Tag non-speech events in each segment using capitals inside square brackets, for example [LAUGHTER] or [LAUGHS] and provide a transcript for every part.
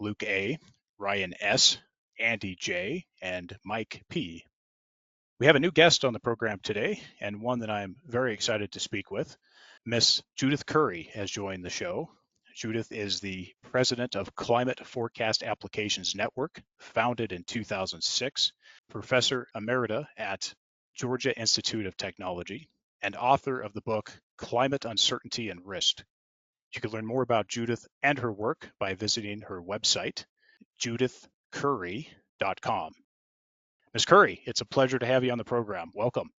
Luke A, Ryan S, Andy J, and Mike P. We have a new guest on the program today, and one that I'm very excited to speak with. Miss Judith Curry has joined the show. Judith is the president of Climate Forecast Applications Network, founded in 2006, professor emerita at Georgia Institute of Technology, and author of the book Climate Uncertainty and Risk. You can learn more about Judith and her work by visiting her website, judithcurry.com. Ms. Curry, it's a pleasure to have you on the program. Welcome.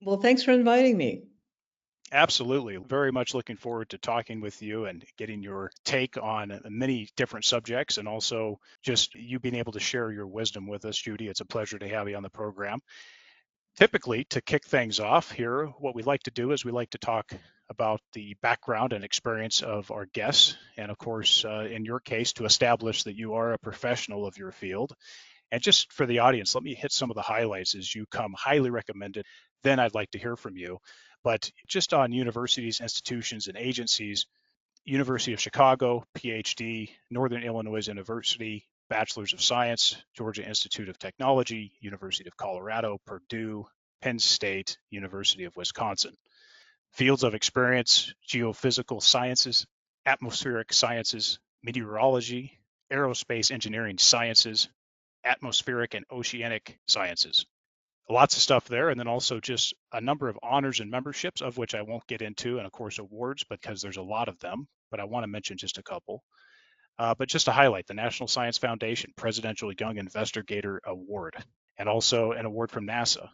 Well, thanks for inviting me. Absolutely. Very much looking forward to talking with you and getting your take on many different subjects and also just you being able to share your wisdom with us, Judy. It's a pleasure to have you on the program. Typically, to kick things off here, what we like to do is we like to talk about the background and experience of our guests. And of course, uh, in your case, to establish that you are a professional of your field. And just for the audience, let me hit some of the highlights as you come highly recommended. Then I'd like to hear from you. But just on universities, institutions, and agencies, University of Chicago, PhD, Northern Illinois University, Bachelor's of Science, Georgia Institute of Technology, University of Colorado, Purdue, Penn State, University of Wisconsin. Fields of experience geophysical sciences, atmospheric sciences, meteorology, aerospace engineering sciences, atmospheric and oceanic sciences. Lots of stuff there. And then also just a number of honors and memberships, of which I won't get into, and of course, awards because there's a lot of them, but I want to mention just a couple. Uh, but just to highlight the National Science Foundation Presidential Young Investigator Award, and also an award from NASA.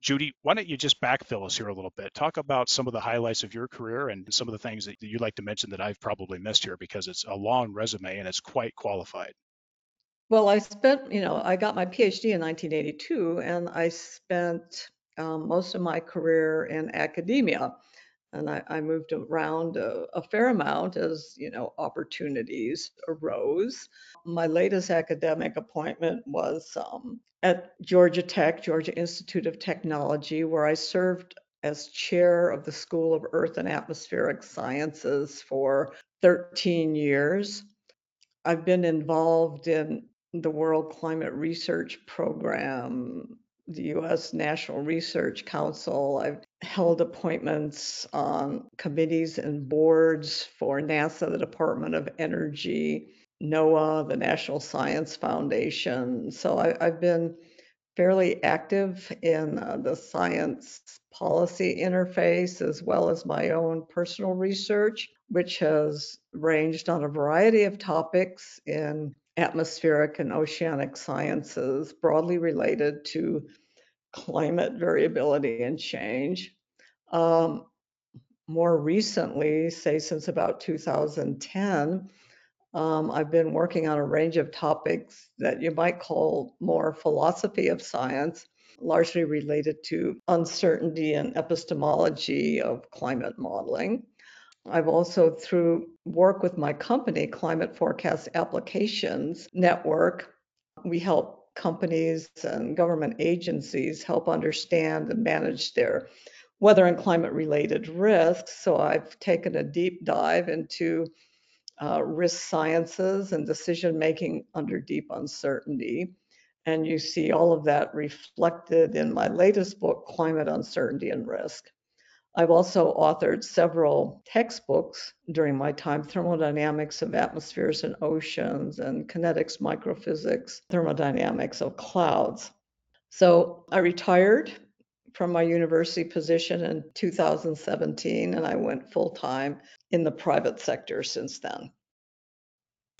Judy, why don't you just backfill us here a little bit? Talk about some of the highlights of your career and some of the things that you'd like to mention that I've probably missed here because it's a long resume and it's quite qualified. Well, I spent, you know, I got my PhD in 1982 and I spent um, most of my career in academia and I, I moved around a, a, fair amount as you know opportunities arose. My latest academic appointment was um, at Georgia Tech, Georgia Institute of Technology, where I served as chair of the School of Earth and Atmospheric Sciences for 13 years. I've been involved in the World Climate Research Program, the U.S. National Research Council. I've held appointments on committees and boards for NASA, the Department of Energy, NOAA, the National Science Foundation. So I, have been fairly active in uh, the science policy interface as well as my own personal research, which has ranged on a variety of topics in atmospheric and oceanic sciences broadly related to climate variability and change. Um, more recently, say since about 2010, um, I've been working on a range of topics that you might call more philosophy of science, largely related to uncertainty and epistemology of climate modeling. I've also, through work with my company, Climate Forecast Applications Network, we help companies and government agencies help understand and manage their weather and climate related risks. So I've taken a deep dive into uh, risk sciences and decision making under deep uncertainty. And you see all of that reflected in my latest book, Climate Uncertainty and Risk. I've also authored several textbooks during my time thermodynamics of atmospheres and oceans, and kinetics, microphysics, thermodynamics of clouds. So I retired from my university position in 2017 and I went full time in the private sector since then.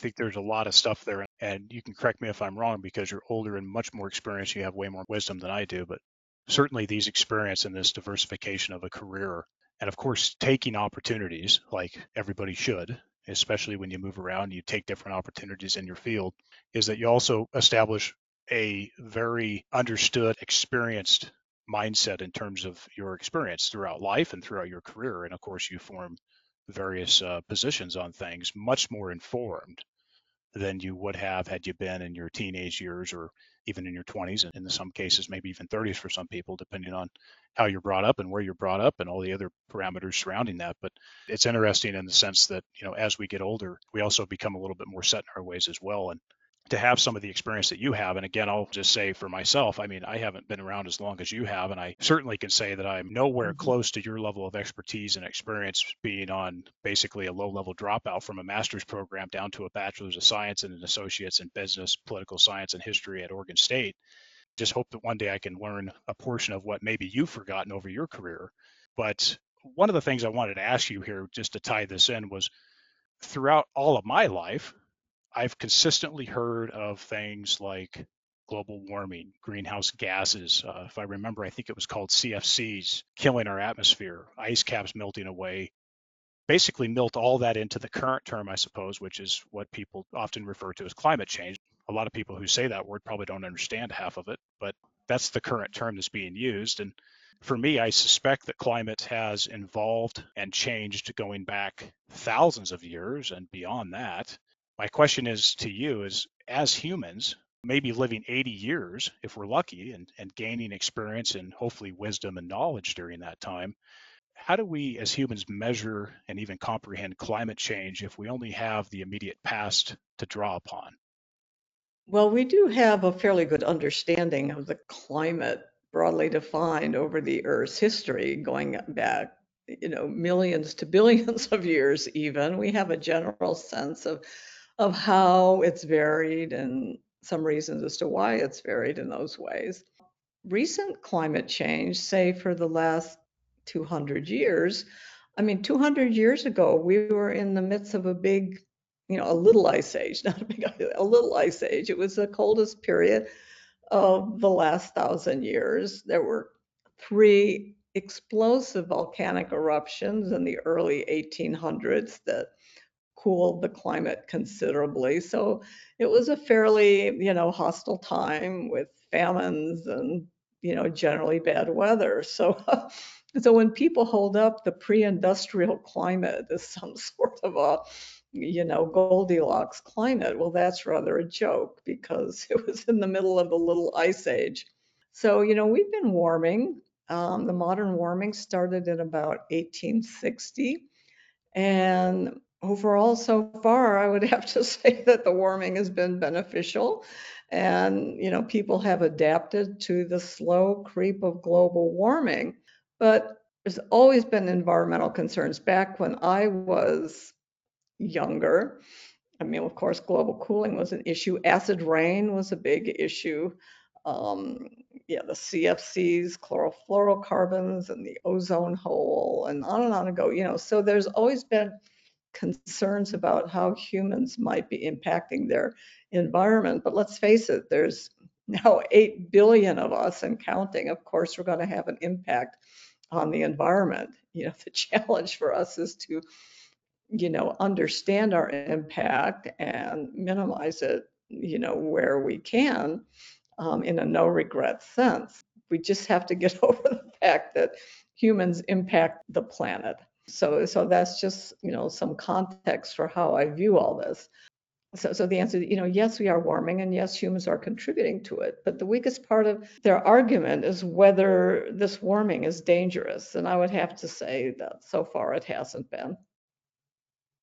Think there's a lot of stuff there, and you can correct me if I'm wrong because you're older and much more experienced. You have way more wisdom than I do, but certainly these experience and this diversification of a career and of course taking opportunities like everybody should especially when you move around, you take different opportunities in your field, is that you also establish a very understood, experienced mindset in terms of your experience throughout life and throughout your career. And of course, you form various uh, positions on things much more informed than you would have had you been in your teenage years or even in your 20s and in some cases maybe even 30s for some people depending on how you're brought up and where you're brought up and all the other parameters surrounding that. But it's interesting in the sense that you know as we get older we also become a little bit more set in our ways as well. And to have some of the experience that you have. And again, I'll just say for myself, I mean, I haven't been around as long as you have, and I certainly can say that I'm nowhere mm-hmm. close to your level of expertise and experience being on basically a low level dropout from a master's program down to a bachelor's of science and an associate's in business, political science, and history at Oregon State. Just hope that one day I can learn a portion of what maybe you've forgotten over your career. But one of the things I wanted to ask you here, just to tie this in, was throughout all of my life, I've consistently heard of things like global warming, greenhouse gases. Uh, if I remember, I think it was called CFCs, killing our atmosphere, ice caps melting away. Basically, melt all that into the current term, I suppose, which is what people often refer to as climate change. A lot of people who say that word probably don't understand half of it, but that's the current term that's being used. And for me, I suspect that climate has evolved and changed going back thousands of years and beyond that. My question is to you is as humans, maybe living 80 years if we're lucky and, and gaining experience and hopefully wisdom and knowledge during that time, how do we as humans measure and even comprehend climate change if we only have the immediate past to draw upon? Well, we do have a fairly good understanding of the climate broadly defined over the Earth's history going back, you know, millions to [LAUGHS] billions of years even. We have a general sense of of how it's varied and some reasons as to why it's varied in those ways. Recent climate change, say for the last 200 years, I mean, 200 years ago, we were in the midst of a big, you know, a little ice age, [LAUGHS] not a big, a little ice age. It was the coldest period of the last thousand years. There were three explosive volcanic eruptions in the early 1800s that cooled the climate considerably. So it was a fairly, you know, hostile time with famines and, you know, generally bad weather. [LAUGHS] So, so when people hold up the pre-industrial climate as some [LAUGHS] sort of a, you know, Goldilocks climate, well, that's rather a joke because [LAUGHS] it was in the middle of the little ice age. So, you know, we've been warming. Um, the modern warming started in about 1860. And overall, so far, I would [LAUGHS] have to say that the warming has been beneficial. And, you know, people have adapted to the slow creep of global warming. But there's always been environmental concerns. Back when I was younger, I mean, of course, global cooling was an issue. Acid rain was a big issue. Um, yeah, the CFCs, chlorofluorocarbons, and the ozone hole, and on and on and go. You know, so there's always been concerns about how humans might be impacting their environment. But let's face it, there's now 8 billion of us and counting. Of course, we're going to have an impact on the environment. [LAUGHS] You know, the challenge for us is to, you know, understand our impact and minimize it, you know, where we can um, in a no regret sense. We just have to get [LAUGHS] over the fact that humans impact the planet. So, so that's just, you know, some context for how I view all this. So, so the answer, you know, yes, we are warming and yes, humans are contributing to it. But the weakest part of their argument is whether this warming is dangerous. And I would have to say that so far it hasn't been.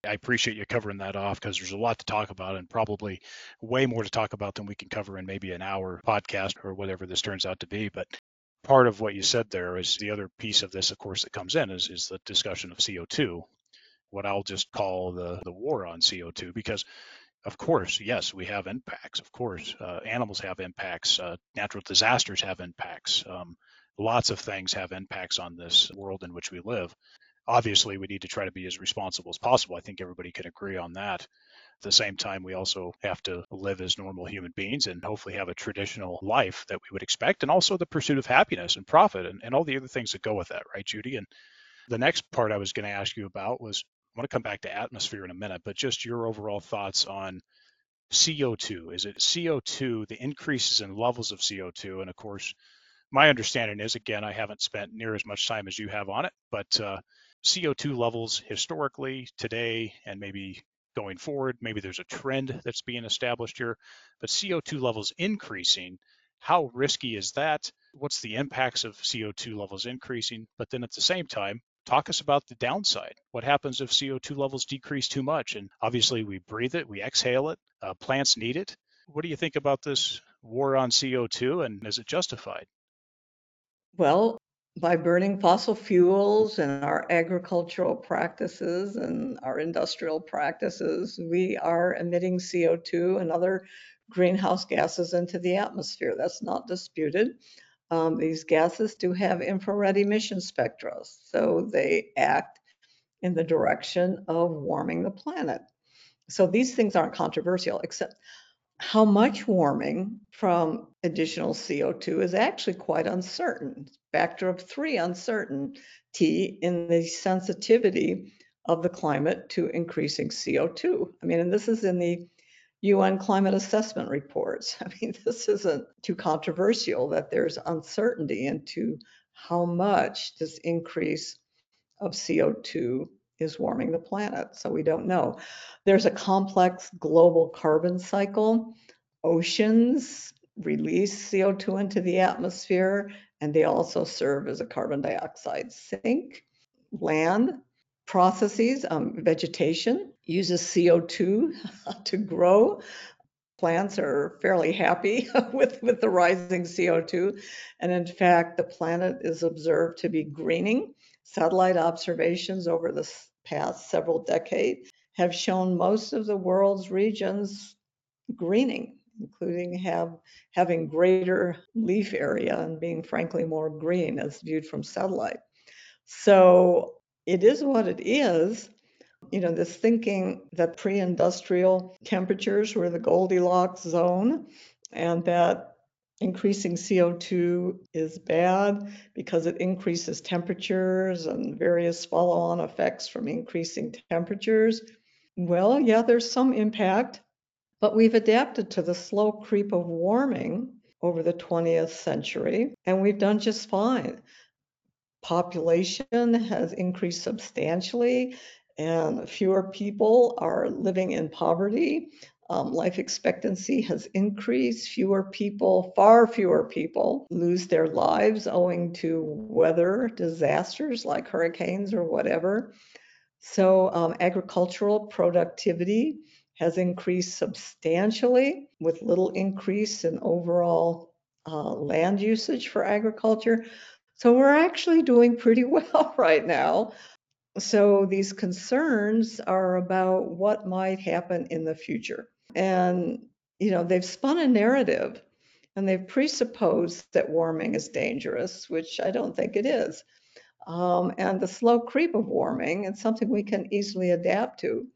I appreciate you covering that off because there's a lot to talk about and probably way more to talk about than we can cover in maybe an hour podcast or whatever this turns out to be. But part of what you said there is the other piece of this, of course, that comes in is, is the discussion of CO2, what I'll just call the, the war on CO2, because of course, yes, we have impacts. Of course, uh, animals have impacts. Uh, natural disasters have impacts. Um, lots of things have impacts on this world in which we live. Obviously, we need to try to be as responsible as possible. I think everybody can agree on that. At the same time, we also have to live as normal human beings and hopefully have a traditional life that we would expect, and also the pursuit of happiness and profit and, and all the other things that go with that, right, Judy? And the next part I was going to ask you about was I want to come back to atmosphere in a minute, but just your overall thoughts on CO2. Is it CO2, the increases in levels of CO2? And of course, my understanding is, again, I haven't spent near as much time as you have on it, but uh, CO2 levels historically, today, and maybe going forward, maybe there's a trend that's being established here, but CO2 levels increasing. How risky is that? What's the impacts of CO2 levels increasing? But then at the same time, talk us about the downside. What happens if CO2 levels decrease too much? And obviously, we breathe it, we exhale it, uh, plants need it. What do you think about this war on CO2 and is it justified? Well, by burning fossil fuels and our agricultural practices and our industrial practices, we are emitting CO2 and other greenhouse gases into the atmosphere. That's not disputed. Um, these gases do have infrared emission spectra, so they act in the direction of warming the planet. So these things aren't controversial, except how much warming from additional CO2 is actually quite uncertain. Factor of three uncertainty in the sensitivity of the climate to increasing CO2. I mean, and this is in the UN climate assessment reports. [LAUGHS] I mean, this isn't too controversial that there's uncertainty into how much this increase of CO2 is warming the planet. So we don't know. There's a complex global carbon cycle. Oceans release CO2 into the atmosphere, and they also serve as a carbon dioxide sink. Land processes, um, vegetation uses CO2 [LAUGHS] to grow. Plants are fairly happy [LAUGHS] with, with the rising CO2. And in fact, the planet is observed to be greening Satellite observations over the past several decades have shown most of the world's regions greening, including have, having greater leaf area and being frankly more green as viewed from satellite. So it is what it is. You know, this thinking that pre industrial temperatures were the Goldilocks zone and that increasing CO2 is bad because it increases temperatures and various follow on effects from increasing temperatures. Well, yeah, there's some impact, but we've adapted to the slow creep of warming over the 20th century, and we've done just fine. Population has increased substantially, and fewer people are living in poverty. Um, life expectancy has increased. Fewer people, far fewer people, lose their lives owing to weather disasters like hurricanes or whatever. So, um, agricultural productivity has increased substantially with little increase in overall uh, land usage for agriculture. So, we're actually doing pretty [LAUGHS] well right now. So, these concerns are about what might happen in the future. And, you know, they've spun a narrative and they've presupposed that warming is dangerous, which I don't think it is. Um, and the slow creep of warming is something we can easily adapt to.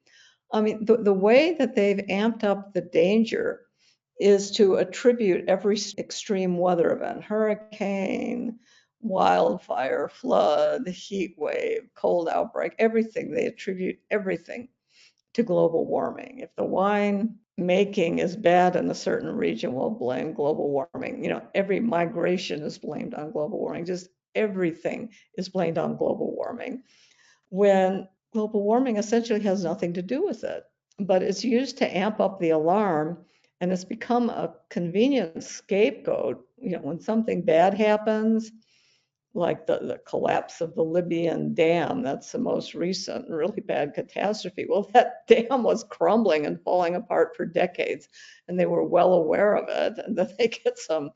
I mean, the, the way that they've amped up the danger is to attribute every extreme weather event, hurricane, wildfire, flood, heat wave, cold outbreak, everything. They attribute everything to global warming. If the wine making is bad in a certain region, we'll blame global warming. You know, every migration is blamed on global warming. Just everything is blamed on global warming. When global warming essentially has nothing to do with it, but it's used to amp up the alarm and it's become a convenient scapegoat. You know, when something bad happens, like the, the collapse of the Libyan dam. That's the most recent really bad catastrophe. Well, that [LAUGHS] dam was crumbling and falling apart for decades, and they were well aware of it. And then they get some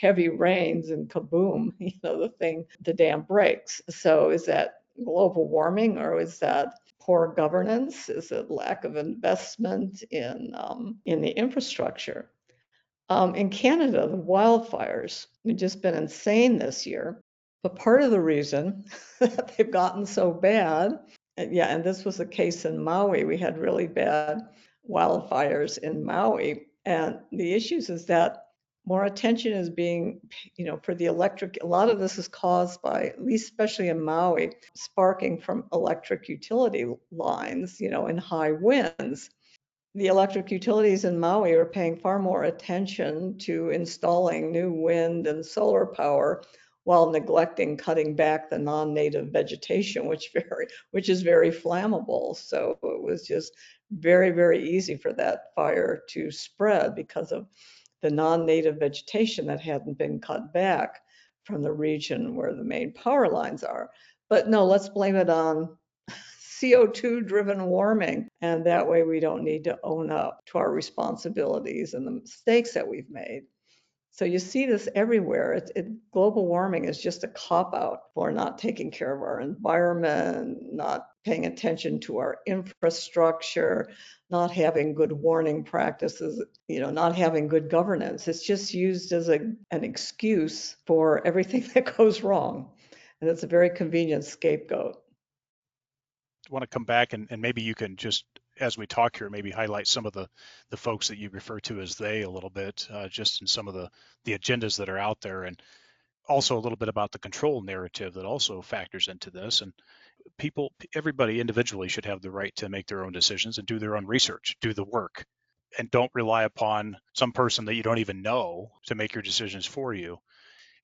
heavy rains and kaboom, [LAUGHS] you know, the thing, the dam breaks. So is that global warming or is that poor governance? Is it lack of investment in um, in the infrastructure? Um, in Canada, the wildfires have just been insane this year. But part of the reason [LAUGHS] that they've gotten so bad, yeah, and this was the case in Maui, we had really bad wildfires in Maui. And the issues is that more attention is being, you know, for the electric. A lot of this is caused by, at least especially in Maui, sparking from electric utility lines, you know, in high winds. The electric utilities in Maui are paying far more attention to installing new wind and solar power while neglecting cutting back the non-native vegetation, which very, which is very flammable. So it was just very, very easy for that fire to spread because of the non-native vegetation that hadn't been cut back from the region where the main power lines are. But no, let's blame it on CO2 driven warming. And that way we don't need to own up to our responsibilities and the mistakes that we've made. So you see this everywhere. It, it, global warming is just a cop out for not taking care of our environment, not paying attention to our infrastructure, not having good warning practices, you know, not having good governance. It's just used as a, an excuse for everything [LAUGHS] that goes wrong. And it's a very convenient scapegoat. I want to come back and, and maybe you can just as we talk here, maybe highlight some of the the folks that you refer to as they a little bit, uh, just in some of the the agendas that are out there, and also a little bit about the control narrative that also factors into this. And people, everybody individually should have the right to make their own decisions and do their own research, do the work, and don't rely upon some person that you don't even know to make your decisions for you.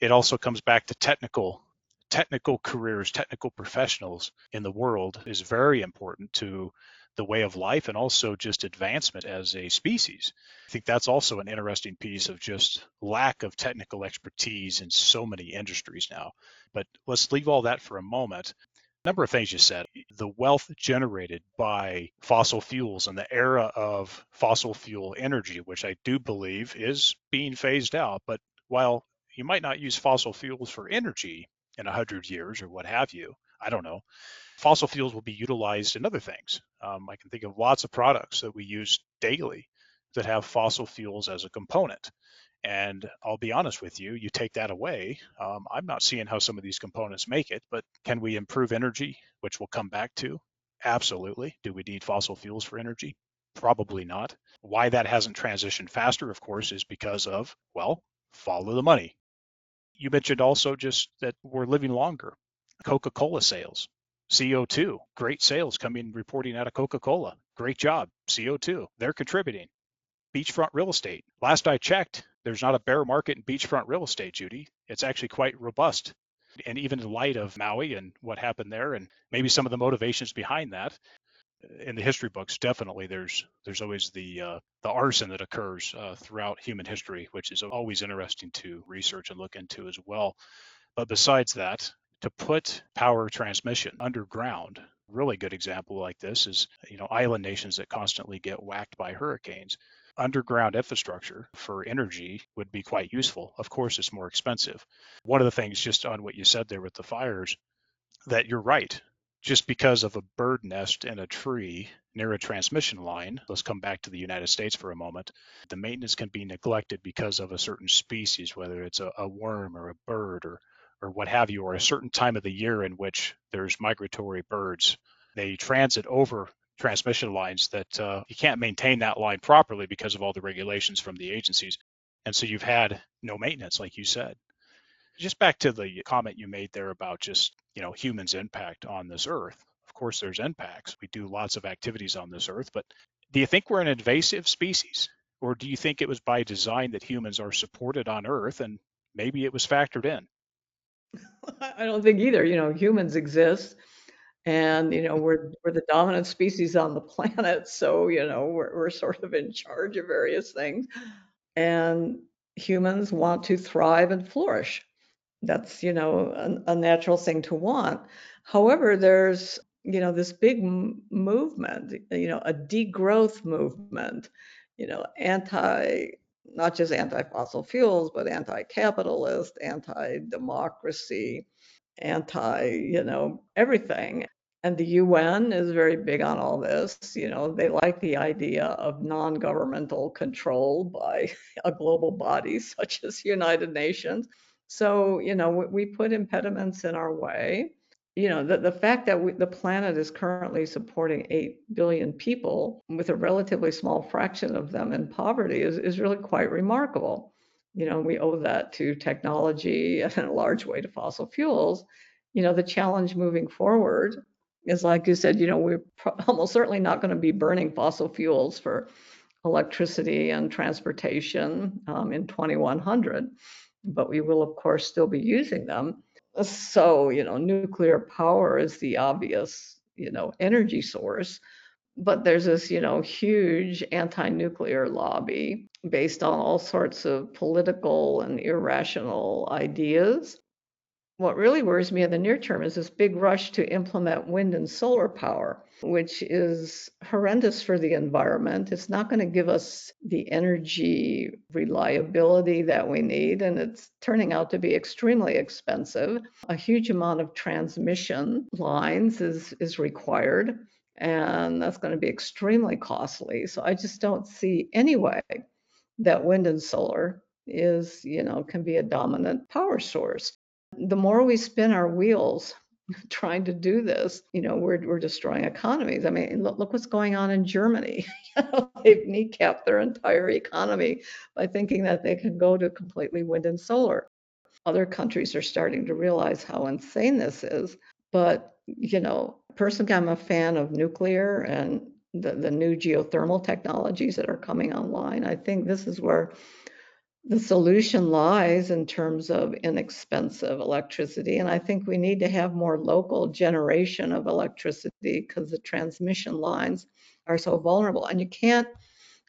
It also comes back to technical technical careers, technical professionals in the world is very important to the way of life and also just advancement as a species. I think that's also an interesting piece of just lack of technical expertise in so many industries now. But let's leave all that for a moment. A number of things you said. The wealth generated by fossil fuels and the era of fossil fuel energy, which I do believe is being phased out. But while you might not use fossil fuels for energy in 100 years or what have you, I don't know fossil fuels will be utilized in other things. Um, I can think of lots of products that we use daily that have fossil fuels as a component. And I'll be honest with you, you take that away, um, I'm not seeing how some of these components make it, but can we improve energy, which we'll come back to? Absolutely. Do we need fossil fuels for energy? Probably not. Why that hasn't transitioned faster, of course, is because of, well, follow the money. You mentioned also just that we're living longer. Coca Cola sales. CO2, great sales coming reporting out of Coca Cola. Great job. CO2, they're contributing. Beachfront real estate. Last I checked, there's not a bear market in beachfront real estate, Judy. It's actually quite robust. And even in light of Maui and what happened there, and maybe some of the motivations behind that, in the history books, definitely there's there's always the uh, the arson that occurs uh, throughout human history, which is always interesting to research and look into as well. But besides that, to put power transmission underground. Really good example like this is, you know, island nations that constantly get whacked by hurricanes. Underground infrastructure for energy would be quite useful. Of course, it's more expensive. One of the things, just on what you said there with the fires, that you're right. Just because of a bird nest in a tree near a transmission line, let's come back to the United States for a moment. The maintenance can be neglected because of a certain species, whether it's a, a worm or a bird or or what have you, or a certain time of the year in which there's migratory birds. They transit over transmission lines that uh, you can't maintain that line properly because of all the regulations from the agencies. And so you've had no maintenance, like you said. Just back to the comment you made there about just, you know, humans' impact on this earth. Of course, there's impacts. We do lots of activities on this earth, but do you think we're an invasive species? Or do you think it was by design that humans are supported on earth and maybe it was factored in? [LAUGHS] I don't think either. You know, humans exist, and you know we're we're the dominant species on the [LAUGHS] planet, so you know we're we're sort of in charge of various things, and humans want to thrive and flourish. That's you know a, a natural thing to want. However, there's you know this big m- movement, you know, a degrowth movement, you know, anti not just anti-fossil fuels, but anti-capitalist, anti-democracy, anti, you know, everything. And the UN is very big on all this. You know, they like the idea of non-governmental control by [LAUGHS] a global body such as the United Nations. So, you know, we put impediments in our way you know, the, the fact that we, the planet is currently supporting 8 billion people with a relatively small fraction of them in poverty is, is really quite remarkable. you know, we owe that to technology [LAUGHS] and in a large way to fossil fuels. You know, the challenge moving forward is like you said, you know, we're [LAUGHS] almost certainly not going to be burning fossil fuels for electricity and transportation um, in 2100, but we will, of course, still be using them. So, you know, nuclear power is the obvious, you know, energy source. But there's this, you know, huge anti nuclear lobby based on all sorts of political and irrational ideas what really worries me in the near term is this big rush to implement wind and solar power, which is horrendous for the environment. It's not going to give us the energy reliability that we need, and it's turning out to be extremely expensive. A huge amount of transmission lines is, is required, and that's going to be extremely costly. So I just don't see any way that wind and solar is, you know, can be a dominant power source the more we spin our wheels [LAUGHS] trying to do this, you know, we're, we're destroying economies. I mean, look, look what's going on in Germany. [LAUGHS] They've kneecapped their entire economy by thinking that they can go to completely wind and solar. Other countries are starting to realize how insane this is. But, you know, personally, I'm a fan of nuclear and the, the new geothermal technologies that are coming online. I think this is where the solution lies in terms of inexpensive electricity. And I think we need to have more local generation of electricity because the transmission lines are so vulnerable. And you can't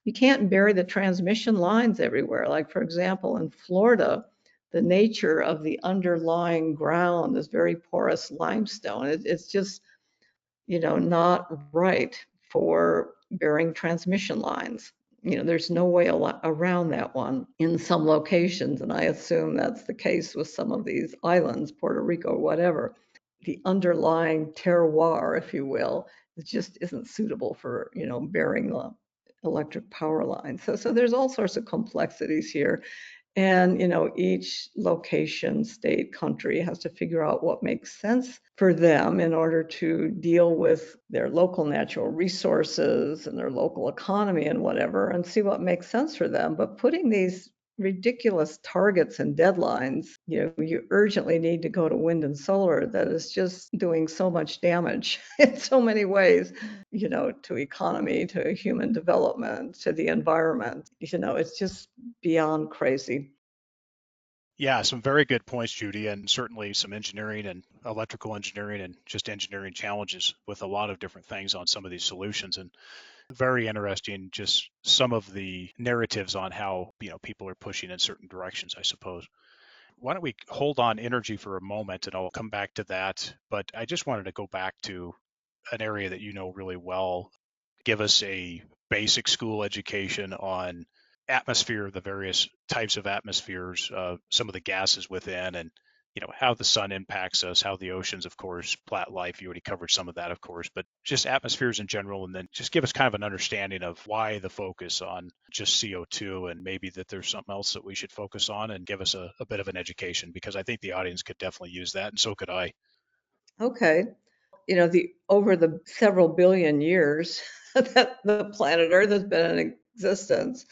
you can't bury the transmission lines everywhere. Like for example, in Florida, the nature of the underlying ground is very porous limestone. It, it's just, you know, not right for burying transmission lines you know, there's no way around that one in some locations. And I assume that's the case with some of these islands, Puerto Rico, whatever. The underlying terroir, if you will, it just isn't suitable for, you know, bearing the electric power line. So, so there's all sorts of complexities here. And, you know, each location, state, country has to figure out what makes sense for them in order to deal with their local natural resources and their local economy and whatever and see what makes sense for them. But putting these ridiculous targets and deadlines, you know, you urgently need to go to wind and solar that is just doing so much damage [LAUGHS] in so many ways, you know, to economy, to human development, to the environment. You know, it's just beyond crazy. Yeah, some very good points, Judy, and certainly some engineering and electrical engineering and just engineering challenges with a lot of different things on some of these solutions. And very interesting just some of the narratives on how you know people are pushing in certain directions i suppose. Why don't we hold on energy for a moment and i'll come back to that but i just wanted to go back to an area that you know really well. Give us a basic school education on atmosphere the various types of atmospheres uh, some of the gases within and you know how the sun impacts us how the oceans of course plat life. You already covered some of that of course but just atmospheres in general and then just give us kind of an understanding of why the focus on just co2 and maybe that there's something else that we should focus on and give us a, a bit of an education because i think the audience could definitely use that and so could i. Okay. You know the over the several billion years [LAUGHS] that the planet earth has been in existence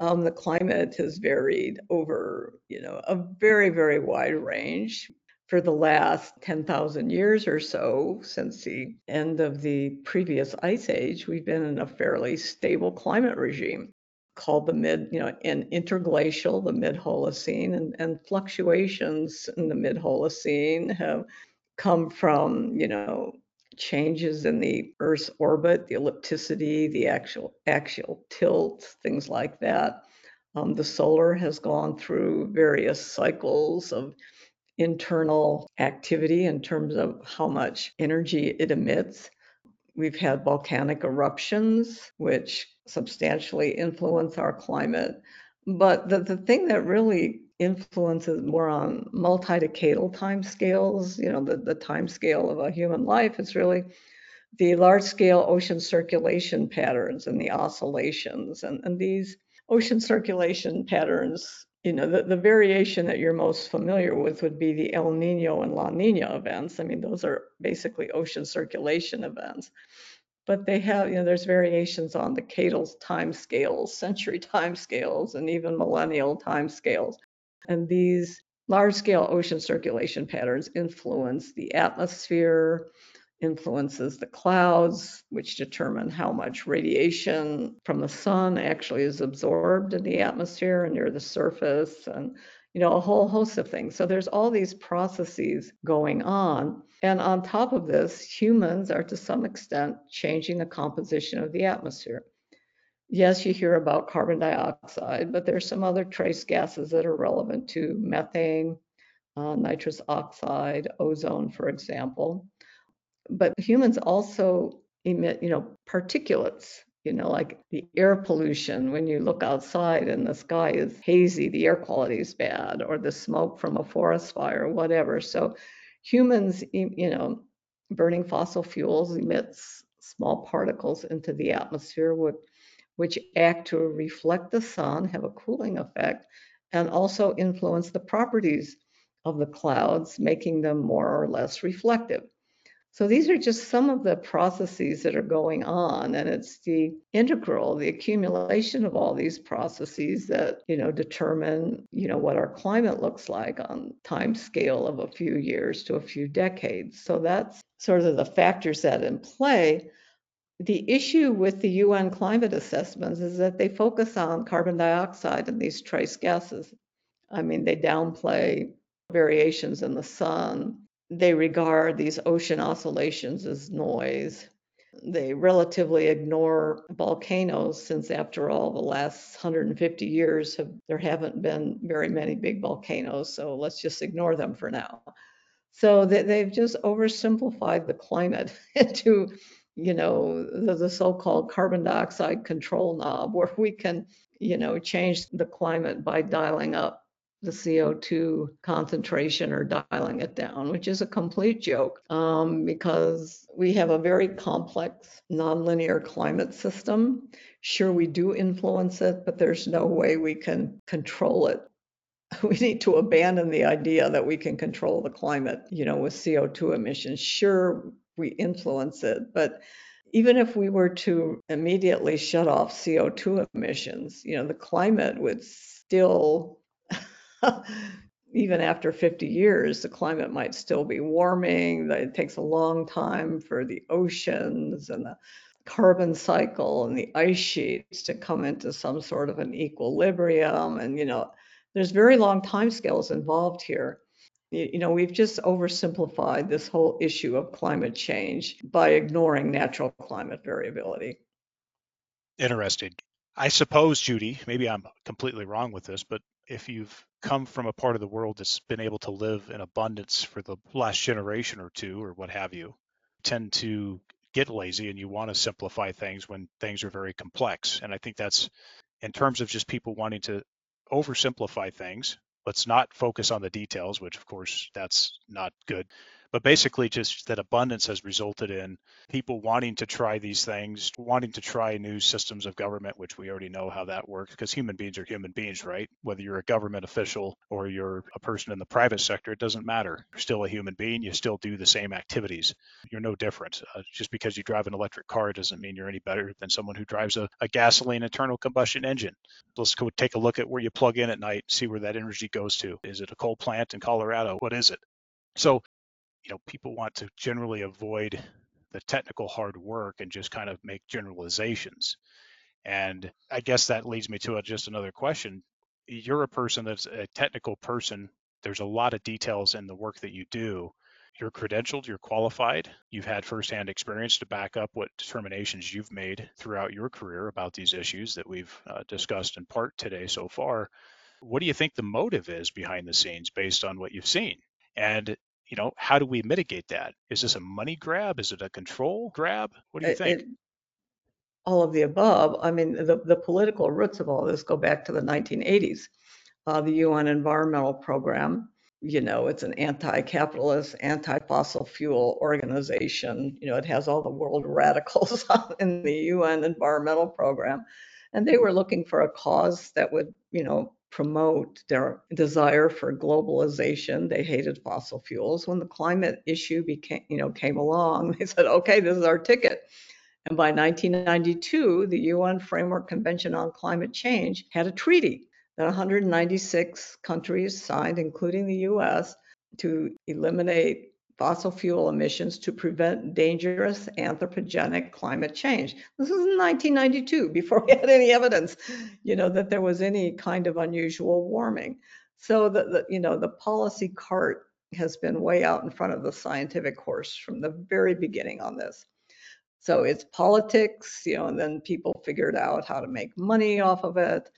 um, the climate has varied over, you know, a very, very wide range for the last 10,000 years or so since the end of the previous ice age. We've been in a fairly stable climate regime called the mid, you know, in interglacial, the mid Holocene, and, and fluctuations in the mid Holocene have come from, you know, changes in the Earth's orbit, the ellipticity, the actual axial tilt, things like that. Um, the solar has gone through various cycles of internal activity in terms of how much energy it emits. We've had volcanic eruptions, which substantially influence our climate. But the, the thing that really influences more on multi-decadal time scales, you know, the, the time scale of a human life It's really the large scale ocean circulation patterns and the oscillations. And, and these ocean circulation patterns, you know, the, the variation that you're most familiar with would be the El Nino and La Nina events. I mean, those are basically ocean circulation events. but they have, you know, there's variations on the decadal time scales, century time scales, and even millennial time scales. And these large scale ocean circulation patterns influence the atmosphere, influences the clouds, which determine how much radiation from the sun actually is absorbed in the atmosphere and near the surface, and you know, a whole host of things. So there's all these processes going on. And on top of this, humans are to some extent changing the composition of the atmosphere. Yes, you hear about carbon dioxide, but there's some other trace gases that are relevant to methane, uh, nitrous oxide, ozone, for example. But humans also emit, you know, particulates, you know, like the air pollution when you look outside and the sky is hazy, the air quality is bad, or the smoke from a forest fire, whatever. So humans, you know, burning fossil fuels emits small particles into the atmosphere, which, which act to reflect the sun, have a cooling effect, and also influence the properties of the clouds, making them more or less reflective. So these are just some of the processes that are going on, and it's the integral, the accumulation of all these processes that you know determine you know what our climate looks like on time scale of a few years to a few decades. So that's sort of the factors that in play. The issue with the UN climate assessments is that they focus on carbon dioxide and these trace gases. I mean, they downplay variations in the sun, they regard these ocean oscillations as noise. They relatively ignore volcanoes since, after all, the last 150 years have there haven't been very many big volcanoes. So let's just ignore them for now. So they, they've just oversimplified the climate [LAUGHS] into, you know, the, the so-called carbon dioxide control knob, [LAUGHS] where we can, you know, change the climate by dialing up the CO2 concentration or dialing it down, which is a complete joke um, because we have a very complex nonlinear climate system. Sure, we do influence it, but there's no way we can control it. [LAUGHS] We need to abandon the idea that we can control the climate, you know, with CO2 emissions. Sure, we influence it, but even if we were to immediately shut off CO2 emissions, you know, the climate would still [LAUGHS] even after 50 years, the climate might still be warming. It takes a long time for the oceans and the carbon cycle and the ice sheets to come into some sort of an equilibrium. And, you know, there's very long time scales involved here. You know, we've just oversimplified this whole issue of climate change by ignoring natural climate variability. Interesting. I suppose, Judy, maybe I'm completely wrong with this, but if you've come from a part of the world that's been able to live in abundance for the last generation or two or what have you, tend to get lazy and you want to simplify things when things are very complex. And I think that's in terms of just people wanting to oversimplify things. Let's not focus on the details, which of course that's not good but basically just that abundance has resulted in people wanting to try these things, wanting to try new systems of government, which we already know how that works because human beings are human beings, right? Whether you're a government official or you're a person in the private sector, it doesn't matter. You're still a human being. You still do the same activities. You're no different. Uh, just because you drive an electric car doesn't mean you're any better than someone who drives a, a gasoline internal combustion engine. Let's go take a look at where you plug in at night, see where that energy goes to. Is it a coal plant in Colorado? What is it? So you know people want to generally avoid the technical hard work and just kind of make generalizations. And i guess that leads me to a, just another question. You're a person that's a technical person. There's a lot of details in the work that you do. You're credentialed you're qualified. You've had firsthand experience to back up what determinations you've made throughout your career about these issues that we've uh, discussed in part today so far. What do you think the motive is behind the scenes based on what you've seen? And you know, how do we mitigate that? Is this a money grab? Is it a control grab? What do you think? It, all of the above. I mean, the, the political roots of all this go back to the 1980s. Uh, the UN Environmental Program, you know, it's an anti-capitalist, anti-fossil fuel organization. You know, it has all the world [LAUGHS] radicals [LAUGHS] in the UN Environmental Program, and they were looking for a cause that would, you know, promote their desire for globalization. They hated fossil fuels. When the climate issue became, you know, came along, [LAUGHS] they said, okay, this is our ticket. And by 1992, the UN Framework Convention on Climate Change had a treaty that 196 countries signed, including the US, to eliminate fossil fuel emissions to prevent dangerous anthropogenic climate change. This was in 1992, [LAUGHS] before we had any evidence, you know, that there was any kind of unusual warming. So the, the you know the policy cart has been way out in front of the scientific horse from the very beginning on this. So it's politics, you know, and then people figured out how to make money off of it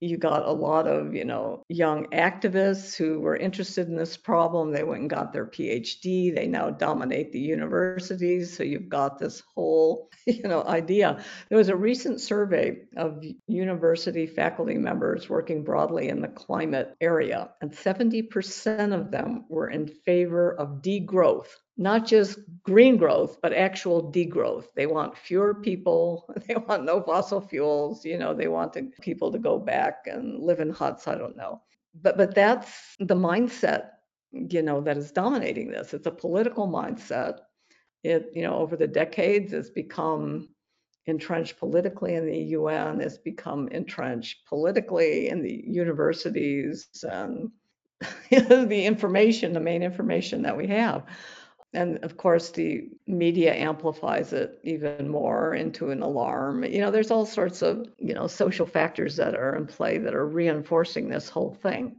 you got a lot of you know young activists who were interested in this problem. They went and got their phd they now dominate the universities. So you've got this whole [LAUGHS] you know idea. There was a recent survey of university faculty members working broadly in the climate area and 70% of them were in favor of degrowth not just green growth, but actual degrowth. They want fewer people. [LAUGHS] They want no fossil fuels. You know, they want to, people to go back and live in huts. I don't know. But but that's the mindset, you know, that is dominating this. It's a political mindset. It, you know, over the decades, has become entrenched politically in the UN. It's become entrenched politically in the universities and [LAUGHS] the information, the main information that we have and of course the media amplifies it even more into an alarm. You know there's all sorts of you know social factors that are in play that are reinforcing this whole thing.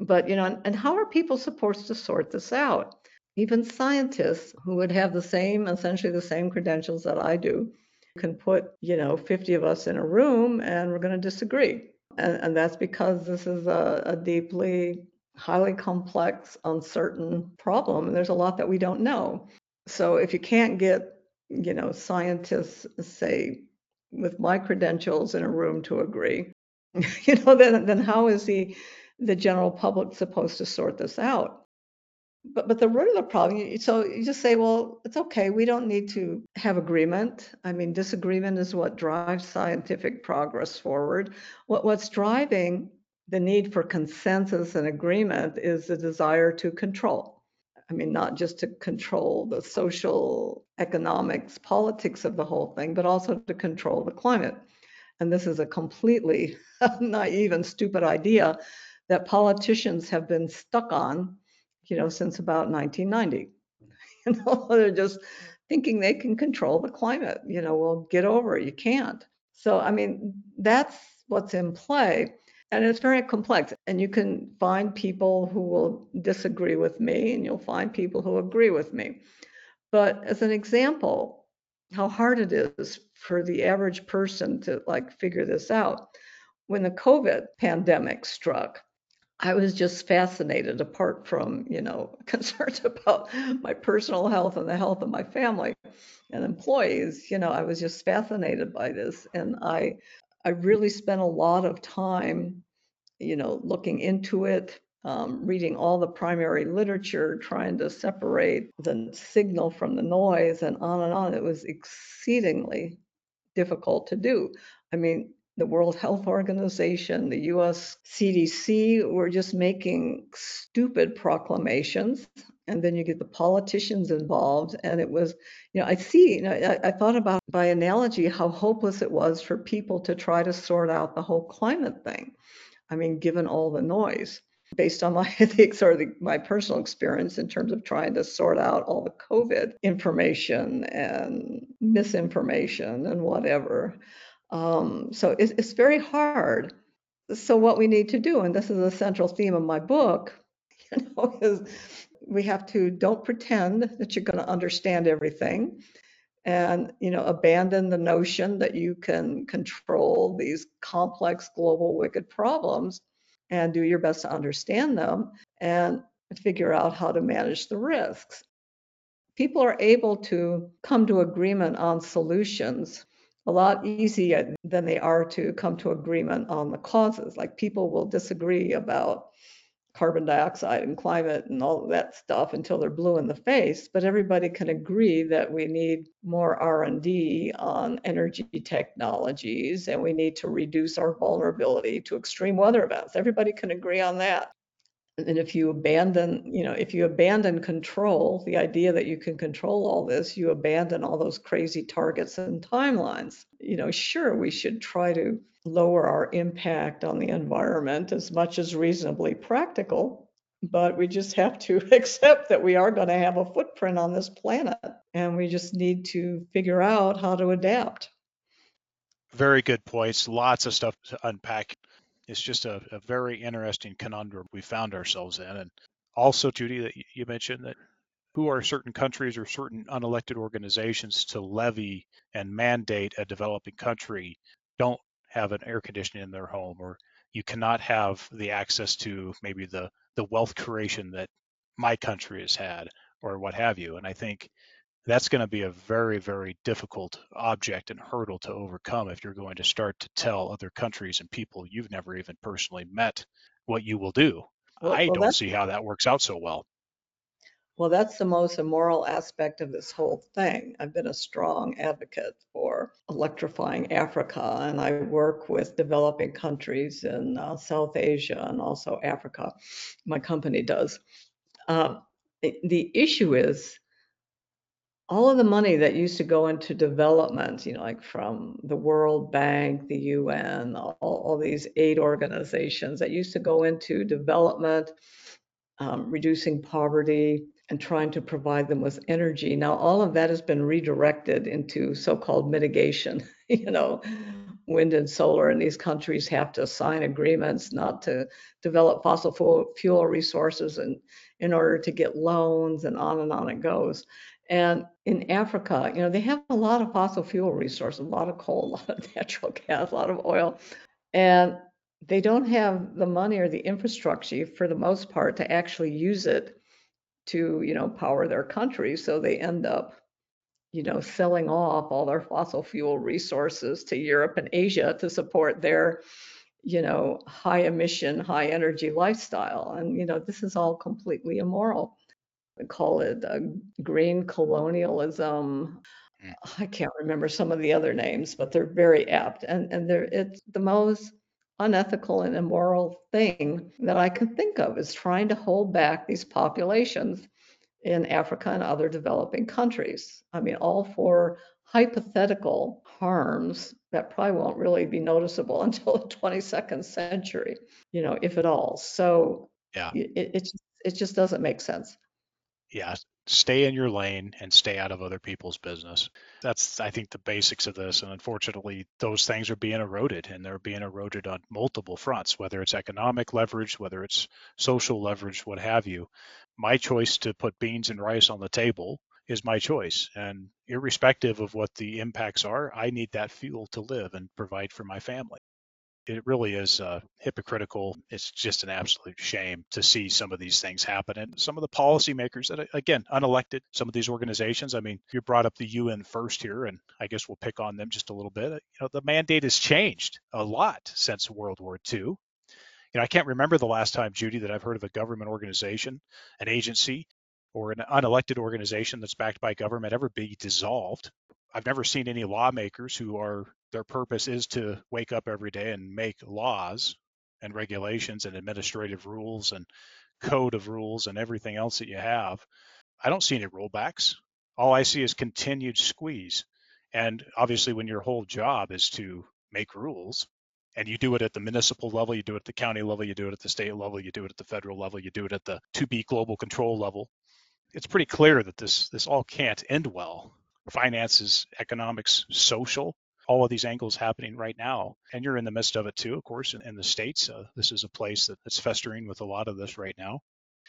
But you know and how are people supposed to sort this out? Even scientists who would have the same essentially the same credentials that i do can put you know 50 of us in a room and we're going to disagree. And, and that's because this is a, a deeply highly complex, uncertain problem, and there's a lot that we don't know. So if you can't get, you know, scientists, say, with my credentials in a room to agree, [LAUGHS] you know, then then how is the the general public supposed to sort this out? But but the root of the problem, so you just say, well, it's okay. We don't need to have agreement. I mean, disagreement is what drives scientific progress forward. What what's driving the need for consensus and agreement is the desire to control. I mean, not just to control the social, economics, politics of the whole thing, but also to control the climate. And this is a completely [LAUGHS] naive and stupid idea that politicians have been stuck on, you know, since about 1990. [LAUGHS] You know, they're just thinking they can control the climate. You know, well, get over it. You can't. So, I mean, that's what's in play. And it's very complex. And you can find people who will disagree with me, and you'll find people who agree with me. But as an example, how hard it is for the average person to like figure this out. When the COVID pandemic struck, I was just fascinated, apart from, you know, [LAUGHS] concerns about my personal health and the health of my family and employees, you know, I was just fascinated by this. And I I really spent a lot of time, you know, looking into it, um, reading all the primary literature, trying to separate the signal from the noise, and on and on. It was exceedingly difficult to do. I mean, the World Health Organization, the US CDC were just making stupid proclamations. And then you get the politicians involved. And it was, you know, I see, you know, I, I thought about by analogy how hopeless it was for people to try to sort out the whole climate thing. I mean, given all the noise based on my [LAUGHS] ethics or the, my personal experience in terms of trying to sort out all the COVID information and misinformation and whatever. Um, so it's, it's very hard. So what we need to do, and this is a central theme of my book, [LAUGHS] you know, is we have to don't pretend that you're going to understand everything and you know abandon the notion that you can control these complex global wicked problems and do your best to understand them and figure out how to manage the risks people are able to come to agreement on solutions a lot easier than they are to come to agreement on the causes. Like people will disagree about carbon dioxide and climate and all that stuff until they're blue in the face but everybody can agree that we need more r&d on energy technologies and we need to reduce our vulnerability to extreme weather events. Everybody can agree on that and if you abandon, you know, if you abandon control, the idea that you can control all this, you abandon all those crazy targets and timelines. You know, sure, we should try to lower our impact on the environment as much as reasonably practical, but we just have to [LAUGHS] accept that we are going to have a footprint on this planet and we just need to figure out how to adapt. Very good points. Lots of stuff to unpack it's just a, a very interesting conundrum we found ourselves in. And also, Judy, that you mentioned that who are certain countries or certain unelected organizations to levy and mandate a developing country don't have an air conditioning in their home or you cannot have the access to maybe the the wealth creation that my country has had or what have you and i think that's going to be a very, very difficult object and hurdle to overcome if you're going to start to tell other countries and people you've never even personally met what you will do. Well, I well, don't see how that works out so well. Well, that's the most immoral aspect of this whole thing. I've been a strong advocate for electrifying Africa, and I work with developing countries in uh, South Asia and also Africa. My company does. Uh, the issue is all of the money that used to go into development, you know, like from the World Bank, the UN, all, all these aid organizations that used to go into development, um, reducing poverty, and trying to provide them with energy. Now, all of that has been redirected into so called mitigation, [LAUGHS] you know. Wind and solar, and these countries have to sign agreements not to develop fossil fuel resources and in order to get loans, and on and on it goes. And in Africa, you know, they have a lot of fossil fuel resources, a lot of coal, [LAUGHS] a lot of natural gas, a lot of oil. And they don't have the money or the infrastructure for the most part to actually use it to, you know, power their country. So they end up, you know, selling off all their fossil fuel resources to Europe and Asia to support their, you know, high emission, high energy lifestyle. And, you know, this is all completely immoral call it green colonialism. Mm. I can't remember some of the other names, but they're very apt. And, and they're, it's the most unethical and immoral thing that I can think of is trying to hold back these populations in Africa and other developing countries. I mean, all for hypothetical harms that probably won't really be noticeable [LAUGHS] until the 22nd century, you know, if at all. So yeah, it, it, it just doesn't make sense yeah, stay in your lane and stay out of other people's business. That's, I think, the basics of this. And unfortunately, those things are being eroded and they're being eroded on multiple fronts, whether it's economic leverage, whether it's social leverage, what have you. My choice to put beans and rice on the table is my choice. And irrespective of what the impacts are, I need that fuel to live and provide for my family it really is uh, hypocritical. It's just an absolute shame to see some of these things happen. And some of the policymakers that, again, unelected, some of these organizations. I mean, you brought up the UN first here, and I guess we'll pick on them just a little bit. You know, the mandate has changed a lot since World War II. You know, I can't remember the last time, Judy, that I've heard of a government organization, an agency, or an unelected organization that's backed by government ever be dissolved. I've never seen any lawmakers who are their purpose is to wake up every day and make laws and regulations and administrative rules and code of rules and everything else that you have. I don't see any rollbacks. All I see is continued squeeze. And obviously, when your whole job is to make rules, and you do it at the municipal level, you do it at the county level, you do it at the state level, you do it at the federal level, you do it at the to be global control level. It's pretty clear that this this all can't end well. Finances, economics, social, all of these angles happening right now. And you're in the midst of it too, of course, in, in the States. Uh, this is a place that, that's festering with a lot of this right now.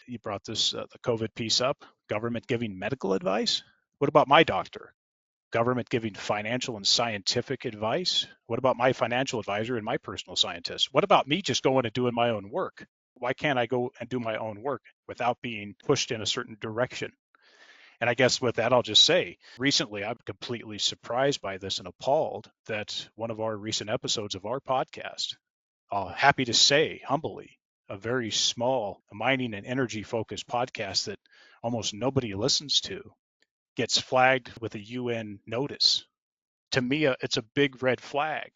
You brought this, uh, the COVID piece up, government giving medical advice. What about my doctor? Government giving financial and scientific advice? What about my financial advisor and my personal scientist? What about me just going and doing my own work? Why can't I go and do my own work without being pushed in a certain direction? And I guess with that, I'll just say recently I'm completely surprised by this and appalled that one of our recent episodes of our podcast, uh, happy to say humbly, a very small mining and energy focused podcast that almost nobody listens to, gets flagged with a UN notice. To me, uh, it's a big red flag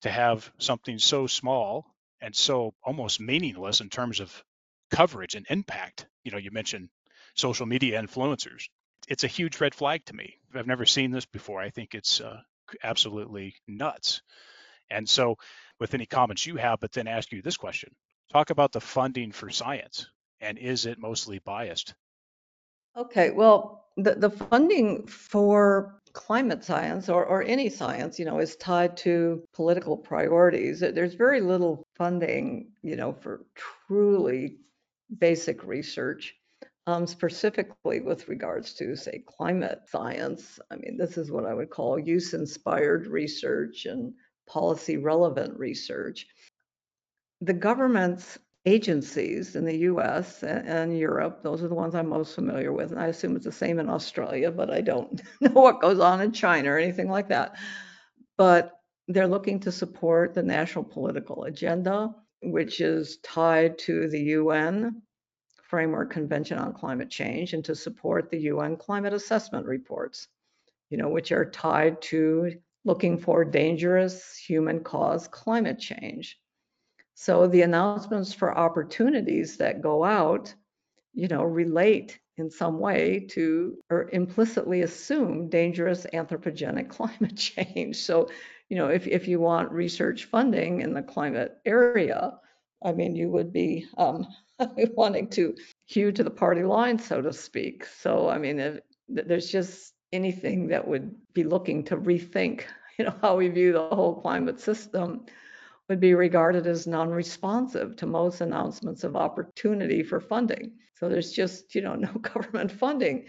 to have something so small and so almost meaningless in terms of coverage and impact. You know, you mentioned social media influencers. It's a huge red flag to me. I've never seen this before. I think it's uh, absolutely nuts. And so, with any comments you have, but then ask you this question talk about the funding for science and is it mostly biased? Okay, well, the, the funding for climate science or, or any science, you know, is tied to political priorities. There's very little funding, you know, for truly basic research, um, specifically with regards to, say, climate science. I mean, this is what I would call use inspired research and policy relevant research. The government's agencies in the US and, Europe. Those are the ones I'm most familiar with. And I assume it's the same in Australia, but I don't [LAUGHS] know what goes on in China or anything like that. But they're looking to support the national political agenda, which is tied to the UN Framework Convention on Climate Change and to support the UN climate assessment reports, you know, which are tied to looking for dangerous human caused climate change. So the announcements for opportunities that go out, you know, relate in some way to or implicitly assume dangerous anthropogenic [LAUGHS] climate change. So, you know, if, if you want research funding in the climate area, I mean, you would be um, [LAUGHS] wanting to hew to the party line, so to speak. So, I mean, if, there's just anything that would be looking to rethink, [LAUGHS] you know, how we view the whole climate system would be regarded as non-responsive to most announcements of opportunity for funding. So there's just, you know, [LAUGHS] no government funding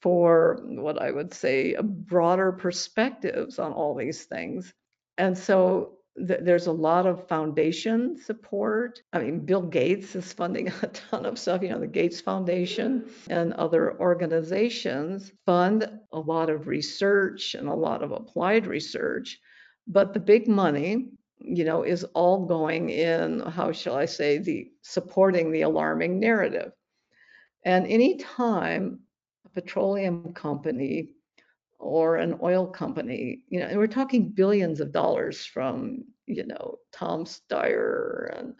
for what I would say a broader perspectives on all these things. And so th- there's a lot of foundation support. I mean, Bill Gates is funding [LAUGHS] a ton of stuff. You know, the Gates Foundation and other organizations fund a lot of research and a lot of applied research. But the big money you know, is all going in, how shall I say, the supporting the alarming narrative. And anytime a petroleum company or an oil company, you know, and we're talking billions of dollars from, you know, Tom Steyer and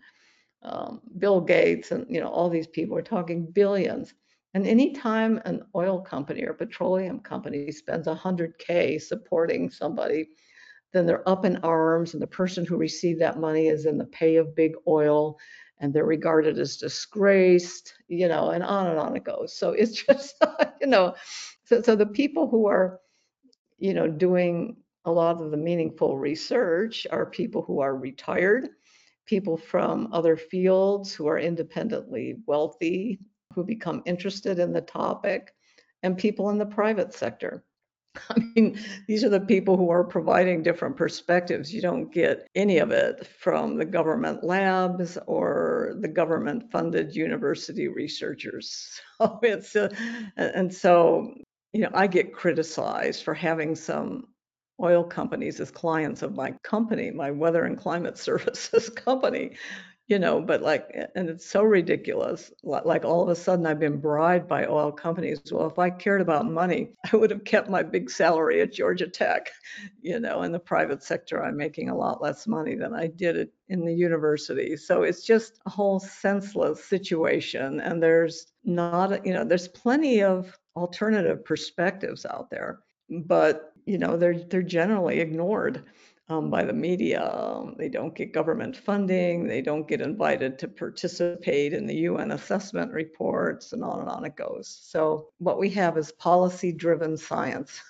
um, Bill Gates and, you know, all these people, we're talking billions. And anytime an oil company or petroleum company spends 100K supporting somebody then they're up in arms, and the person who received that money is in the pay of big oil, and they're regarded as disgraced, you know, and on and on it goes. So it's [LAUGHS] just, you know, so, so the people who are, you know, doing a lot of the meaningful research are people who are retired, people from other fields who are independently wealthy, who become interested in the topic, and people in the private sector. [LAUGHS] I mean, these are the people who are providing different perspectives. You don't get any of it from the government labs or the government funded university researchers. [LAUGHS] So it's, uh, and so, you know, I get criticized for having some oil companies as clients of my company, my weather and climate [LAUGHS] services company, you know, but like, and it's so ridiculous. Like all of a sudden, I've been bribed by oil companies. Well, if I cared about money, [LAUGHS] I would have kept my big salary at Georgia Tech. [LAUGHS] You know, in the private sector, I'm making a lot less money than I did in the university. So it's just a whole senseless situation. And there's not, you know, there's plenty of alternative perspectives out there, but you know, they're they're generally ignored um, by the media. Um, they don't get government funding. They don't get invited to participate in the UN assessment reports, and on and on it goes. So, what we have is policy driven science.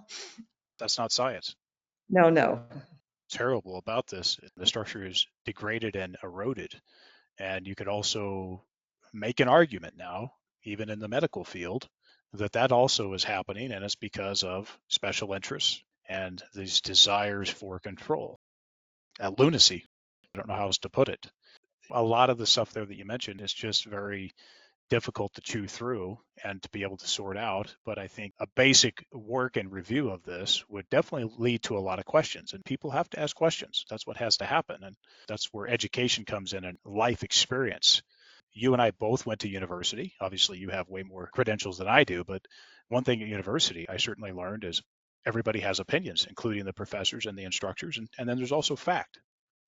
[LAUGHS] That's not science. No, no. Terrible about this. The structure is degraded and eroded. And you could also make an argument now, even in the medical field, that that also is happening and it's because of special interests and these desires for control. Lunacy, I don't know how else to put it. A lot of the stuff there that you mentioned is just very difficult to chew through and to be able to sort out. But I think a basic work and review of this would definitely lead to a lot of questions. And people have to ask questions. That's what has to happen. And that's where education comes in and life experience. You and I both went to university. Obviously, you have way more credentials than I do. But one thing at university I certainly learned is everybody has opinions, including the professors and the instructors. And, and then there's also fact.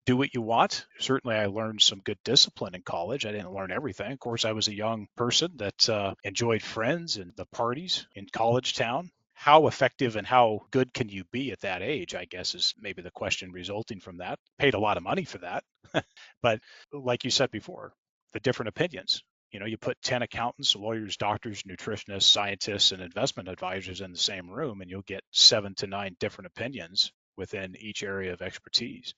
do what you want. Certainly, I learned some good discipline in college. I didn't learn everything. Of course, I was a young person that uh, enjoyed friends and the parties in college town. How effective and how good can you be at that age? I guess is maybe the question resulting from that. Paid a lot of money for that. [LAUGHS] but like you said before, the different opinions. You know, you put 10 accountants, lawyers, doctors, nutritionists, scientists, and investment advisors in the same room, and you'll get seven to nine different opinions within each area of expertise.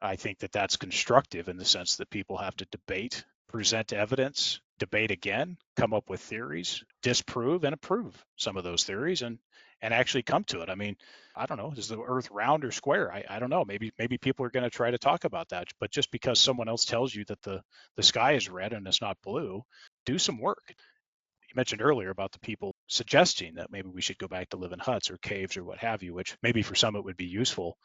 I think that that's constructive in the sense that people have to debate, present evidence, debate again, come up with theories, disprove and approve some of those theories, and and actually come to it. I mean, I don't know, is the earth round or square? I, I don't know. Maybe maybe people are going to try to talk about that. But just because someone else tells you that the, the sky is red and it's not blue, do some work. You mentioned earlier about the people suggesting that maybe we should go back to live in huts or caves or what have you, which maybe for some it would be useful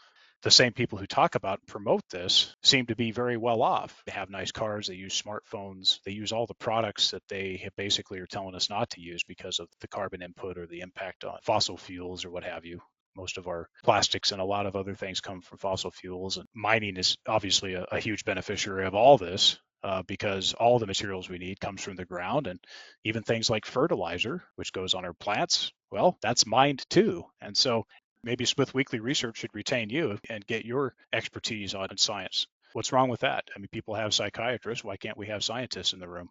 the same people who talk about and promote this seem to be very well off. They have nice cars, they use smartphones, they use all the products that they basically are telling us not to use because of the carbon input or the impact on fossil fuels or what have you. Most of our plastics and a lot of other things come from fossil fuels, and mining is obviously a, a huge beneficiary of all this. Uh, because all the materials we need comes from the ground and even things like fertilizer which goes on our plants well that's mined too and so maybe Smith Weekly Research should retain you and get your expertise on science. What's wrong with that? I mean, people have psychiatrists. Why can't we have scientists in the room?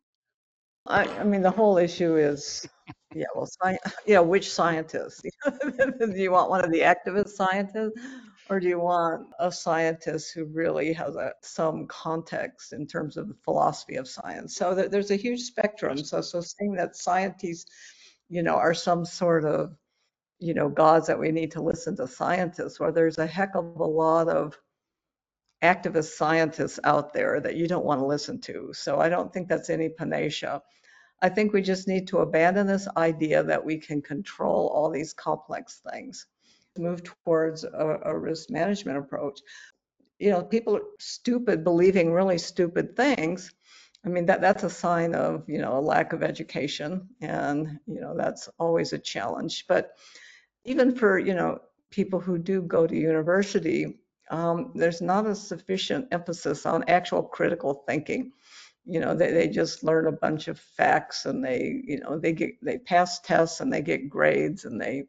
I, I mean, the whole issue is, yeah, well, sci- yeah, which scientist? [LAUGHS] do you want one of the activist scientists, or do you want a scientist who really has a, some context in terms of the philosophy of science? So there, there's a huge spectrum. So, so saying that scientists, you know, are some sort of you know, gods that we need to listen to scientists, where there's a heck of a lot of activist scientists out there that you don't want to listen to. So I don't think that's any panacea. I think we just need to abandon this idea that we can control all these complex things, move towards a, a risk management approach. You know, people are stupid believing really stupid things. I mean, that, that's a sign of, you know, a lack of education. And, you know, that's always a challenge. But even for, you know, people who do go to university, um, there's not a sufficient emphasis on actual critical thinking. You know, they, they just learn a bunch of facts and they, you know, they get, they pass tests and they get grades and they,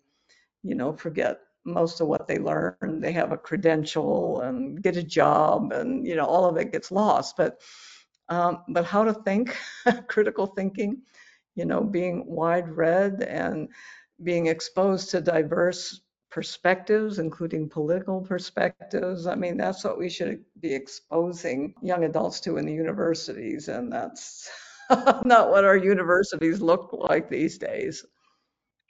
you know, forget most of what they learn. They have a credential and get a job and, you know, all of it gets lost. But, um, but how to think, [LAUGHS] critical thinking, you know, being wide read and being exposed to diverse perspectives, including political perspectives. I mean, that's what we should be exposing young adults to in the universities, and that's [LAUGHS] not what our universities look like these days.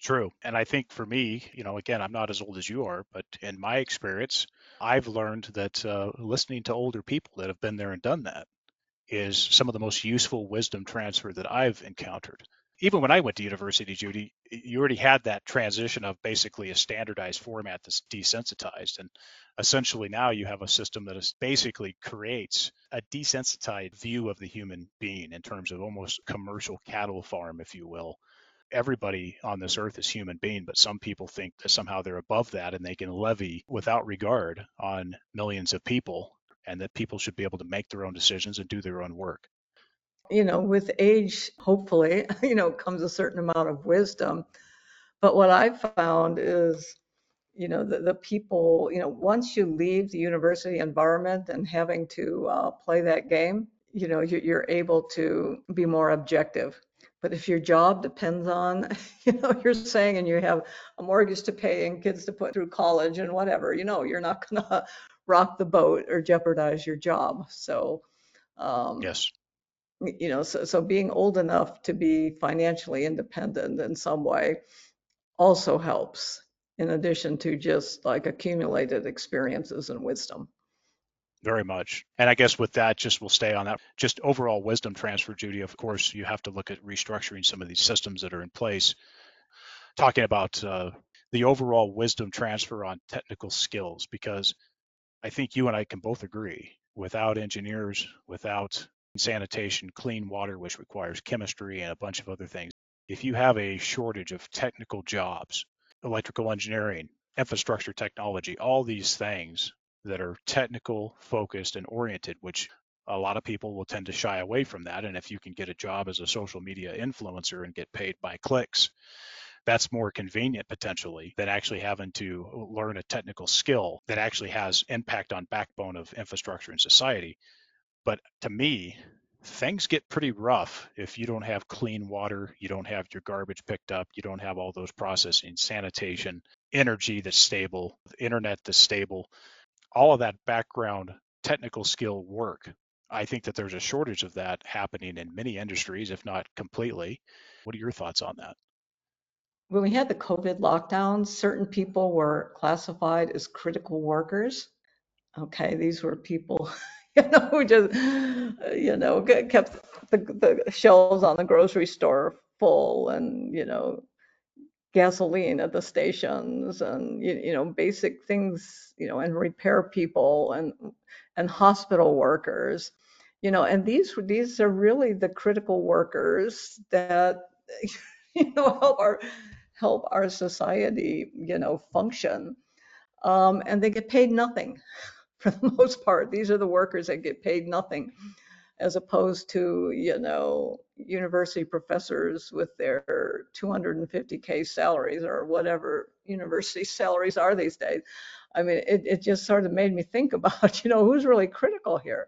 True. And I think for me, you know, again, I'm not as old as you are, but in my experience, I've learned that uh, listening to older people that have been there and done that is some of the most useful wisdom transfer that I've encountered even when I went to university, Judy, you already had that transition of basically a standardized format that's desensitized. And essentially now you have a system that is basically creates a desensitized view of the human being in terms of almost commercial cattle farm, if you will. Everybody on this earth is human being, but some people think that somehow they're above that and they can levy without regard on millions of people and that people should be able to make their own decisions and do their own work you know, with age, hopefully, [LAUGHS] you know, comes a certain amount of wisdom. But what I've found is, you know, the, the people, you know, once you leave the university environment and having to uh, play that game, you know, you're, able to be more objective. But if your job depends on, [LAUGHS] you know, you're saying, and you have a mortgage to pay and kids to put through college and whatever, you know, you're not [LAUGHS] going to rock the boat or jeopardize your job. So, um, yes you know, so, so being old enough to be financially independent in some way also helps in addition to just like accumulated experiences and wisdom. Very much. And I guess with that, just we'll stay on that. Just overall wisdom transfer, Judy. Of course, you have to look at restructuring some of these systems that are in place. Talking about uh, the overall wisdom transfer on technical skills, because I think you and I can both agree without engineers, without sanitation, clean water, which requires chemistry and a bunch of other things. If you have a shortage of technical jobs, electrical engineering, infrastructure technology, all these things, that are technical, focused, and oriented, which a lot of people will tend to shy away from that. And if you can get a job as a social media influencer and get paid by clicks, that's more convenient potentially than actually having to learn a technical skill that actually has impact on backbone of infrastructure and society. But to me, things get pretty rough if you don't have clean water, you don't have your garbage picked up, you don't have all those processing, sanitation, energy that's stable, internet that's stable, all of that background technical skill work. I think that there's a shortage of that happening in many industries, if not completely. What are your thoughts on that? When we had the COVID lockdowns, certain people were classified as critical workers. Okay, these were people [LAUGHS] you know, we just, you know, kept the, the shelves on the grocery store full and, you know, gasoline at the stations and, you, you know, basic things, you know, and repair people and, and hospital workers, you know, and these, these are really the critical workers that, [LAUGHS] you know, help our, help our society, you know, function. Um, and they get paid nothing [LAUGHS] for the [LAUGHS] most part. These are the workers that get paid nothing, as opposed to, you know, university professors with their 250K salaries or whatever [LAUGHS] university salaries are these days. I mean, it, it just sort of made me think [LAUGHS] about, you know, who's really critical here.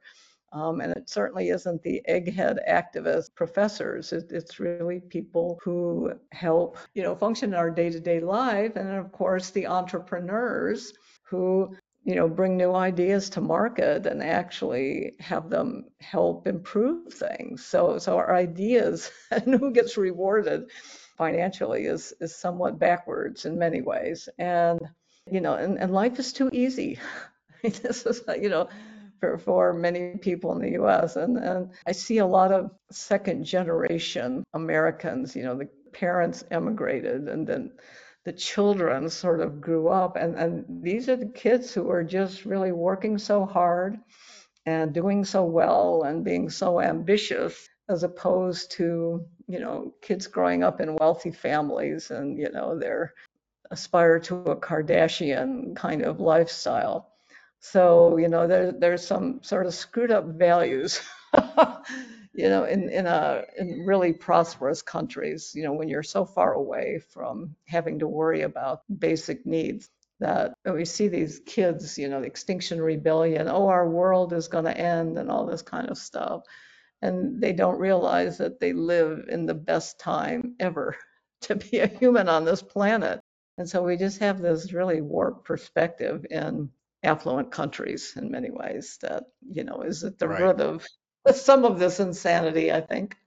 Um, and it certainly isn't the egghead activist professors. It, it's really people who help, you know, function in our day-to-day life. And of course, the entrepreneurs who you know, bring new ideas to market and actually have them help improve things. So, so our ideas [LAUGHS] and who gets rewarded financially is is somewhat backwards in many ways. And you know, and, and life is too easy. [LAUGHS] this is you know, for, for many people in the U.S. And and I see a lot of second generation Americans. You know, the parents emigrated and then the children sort of grew up and, and these are the kids who are just really working so hard and doing so well and being so ambitious as opposed to you know kids growing up in wealthy families and you know they're aspire to a kardashian kind of lifestyle. So you know there, there's some sort of screwed up values [LAUGHS] you know, in in a in really prosperous countries, you know, when you're so far away from having to worry about basic needs that we see these kids, you know, the extinction rebellion, oh, our world is going to end and all this kind of stuff. And they don't realize that they live in the best time ever [LAUGHS] to be a human on this planet. And so we just have this really warped perspective in affluent countries in many ways that, you know, is at the right. root of some of this insanity, I think.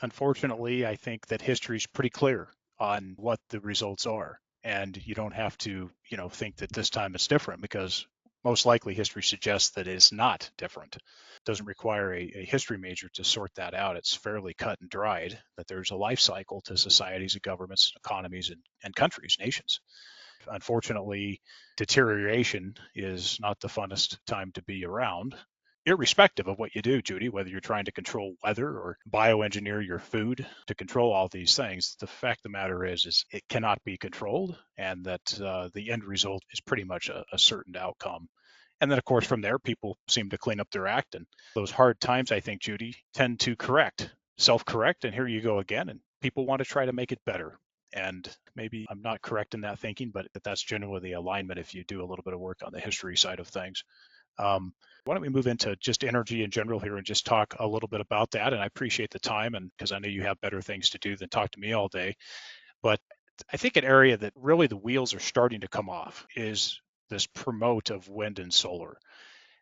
Unfortunately, I think that history is pretty clear on what the results are. And you don't have to, you know, think that this time it's different because most likely history suggests that it's not different. It doesn't require a, a, history major to sort that out. It's fairly cut and dried that there's a life cycle to societies and governments, economies, and, and countries, nations. Unfortunately, deterioration is not the funnest time to be around irrespective of what you do, Judy, whether you're trying to control weather or bioengineer your food to control all these things, the fact of the matter is, is it cannot be controlled, and that uh, the end result is pretty much a, a certain outcome. And then, of course, from there, people seem to clean up their act, and those hard times, I think, Judy, tend to correct, self-correct, and here you go again, and people want to try to make it better. And maybe I'm not correct in that thinking, but that's generally the alignment if you do a little bit of work on the history side of things. Um, why don't we move into just energy in general here and just talk a little bit about that? And I appreciate the time, and because I know you have better things to do than talk to me all day. But I think an area that really the wheels are starting to come off is this promote of wind and solar,